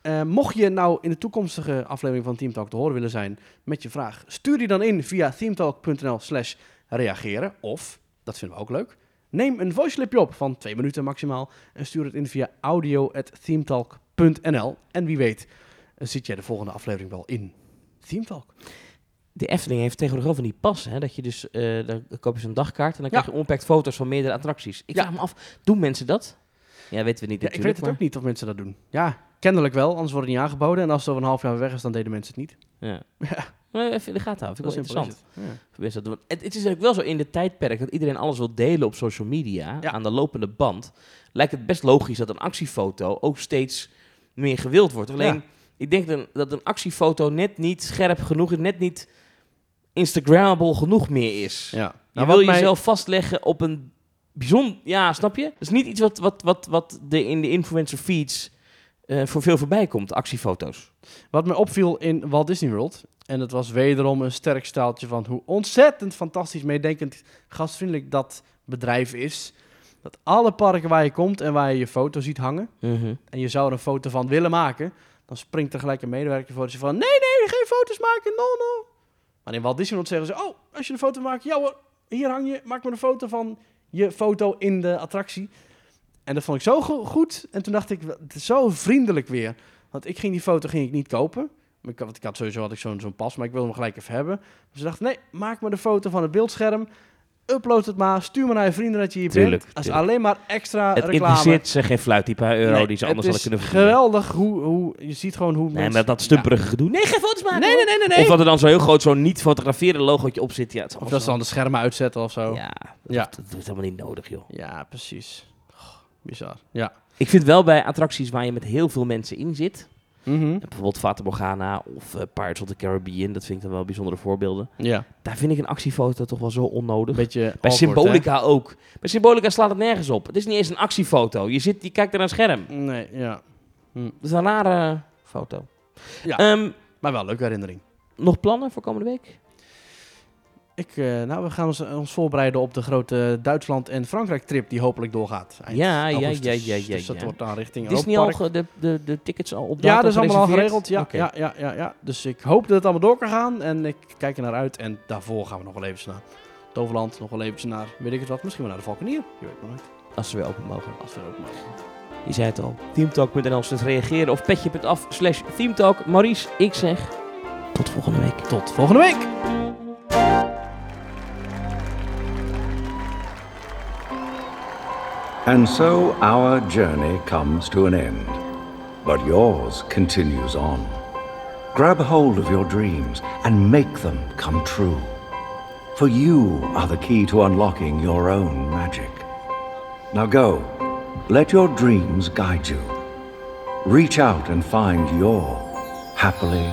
Eh, mocht je nou in de toekomstige aflevering van Teamtalk te horen willen zijn met je vraag, stuur die dan in via teamtalk.nl slash reageren. Of, dat vinden we ook leuk, neem een voice clipje op van twee minuten maximaal en stuur het in via audio.themetalk.nl. En wie weet eh, zit jij de volgende aflevering wel in Themetalk. De Efteling heeft tegenwoordig wel van die passen. Hè, dat je dus, eh dan koop je zo'n dagkaart en dan Ja. krijg je onbeperkt foto's van meerdere attracties. Ik Ja. vraag me af, doen mensen dat? Ja, weten we niet Ja, ik weet het ook niet of mensen dat doen. Ja, kennelijk wel, anders wordt het niet aangeboden. En als het over een half jaar weg is, dan deden mensen het niet. Ja. [laughs] Ja. Maar even in de gaten houden, vind ik wel simpel is interessant. het. Ja. Het, het is natuurlijk wel zo in de tijdperk dat iedereen alles wil delen op social media, Ja. aan de lopende band. Lijkt het best logisch dat een actiefoto ook steeds meer gewild wordt. Alleen, Ja. ik denk dan, dat een actiefoto net niet scherp genoeg is, net niet Instagrammable genoeg meer is. Ja. Je Nou, wil wat mij- jezelf vastleggen op een bijzonder... Ja, snap je? Dat is niet iets wat, wat, wat, wat de, in de influencer feeds eh, voor veel voorbij komt, actiefoto's. Wat me opviel in Walt Disney World, en het was wederom een sterk staaltje van hoe ontzettend fantastisch, meedenkend, gastvriendelijk dat bedrijf is. Dat alle parken waar je komt en waar je je foto ziet hangen, en je zou er een foto van willen maken, dan springt er gelijk een medewerker voor en zegt van, nee, nee, geen foto's maken, no, no. Maar in Walt Disney World zeggen ze, oh, als je een foto maakt, ja hoor, hier hang je, maak maar een foto van je foto in de attractie. En dat vond ik zo go- goed. En toen dacht ik, zo vriendelijk weer. Want ik ging die foto ging ik niet kopen. Ik, had- ik had sowieso had ik zo'n pas, maar ik wilde hem gelijk even hebben. Dus ze dachten, nee, maak maar de foto van het beeldscherm. Upload het maar, stuur maar naar je vrienden dat je hier Tuurlijk, bent. Dat is tuurlijk. alleen maar extra Het reclame. interesseert ze geen fluit, die paar euro Nee, die ze het anders hadden kunnen verdienen. geweldig hoe, hoe, je ziet gewoon hoe Nee, mensen... maar dat stumperige gedoe. Nee, geen foto's Ja. maken. Nee, nee, nee, nee, nee. Of dat er dan zo heel groot zo'n niet fotograferen logootje op zit. Ja, het Of dat ze dan de schermen uitzetten of zo. Ja, Ja, dat, Ja. dat is helemaal niet nodig, joh. precies. Oh, bizar. Ja. Ik vind wel bij attracties waar je met heel veel mensen in zit... Mhm. bijvoorbeeld Fata Morgana of eh, Pirates of the Caribbean... dat vind ik dan wel bijzondere voorbeelden. Ja, Daar vind ik een actiefoto toch wel zo onnodig. beetje Bij awkward, Symbolica ook. Bij Symbolica slaat het nergens op. Het is niet eens een actiefoto. Je, zit, je kijkt naar een scherm. Nee, ja. Dat is een rare foto. Ja. Ehm, Maar wel een leuke herinnering. nog plannen voor komende week? Ik, eh, nou, we gaan ons, ons voorbereiden op de grote Duitsland- en Frankrijk-trip die hopelijk doorgaat. Ja, ja, augustus. ja, ja, ja, Dus dat ja. wordt dan richting al Europa Park. ge- de, de, de tickets al op Ja, dat is allemaal al geregeld. Ja, ja, ja, ja, ja. Dus ik hoop dat het allemaal door kan gaan. En ik kijk er naar uit. En daarvoor gaan we nog wel even naar Toverland. Nog wel even naar, weet ik het wat, misschien wel naar de Valkenier. Je weet maar nooit. Als ze weer open mogen. Als we er ook mogen. Je zei het al. Teamtalk.nl slash reageren of petje.af slash teamtalk. Maurice, ik zeg tot volgende week. Tot volgende week! And so our journey comes to an end, but yours continues on. Grab hold of your dreams and make them come true. For you are the key to unlocking your own magic. Now go, let your dreams guide you. Reach out and find your happily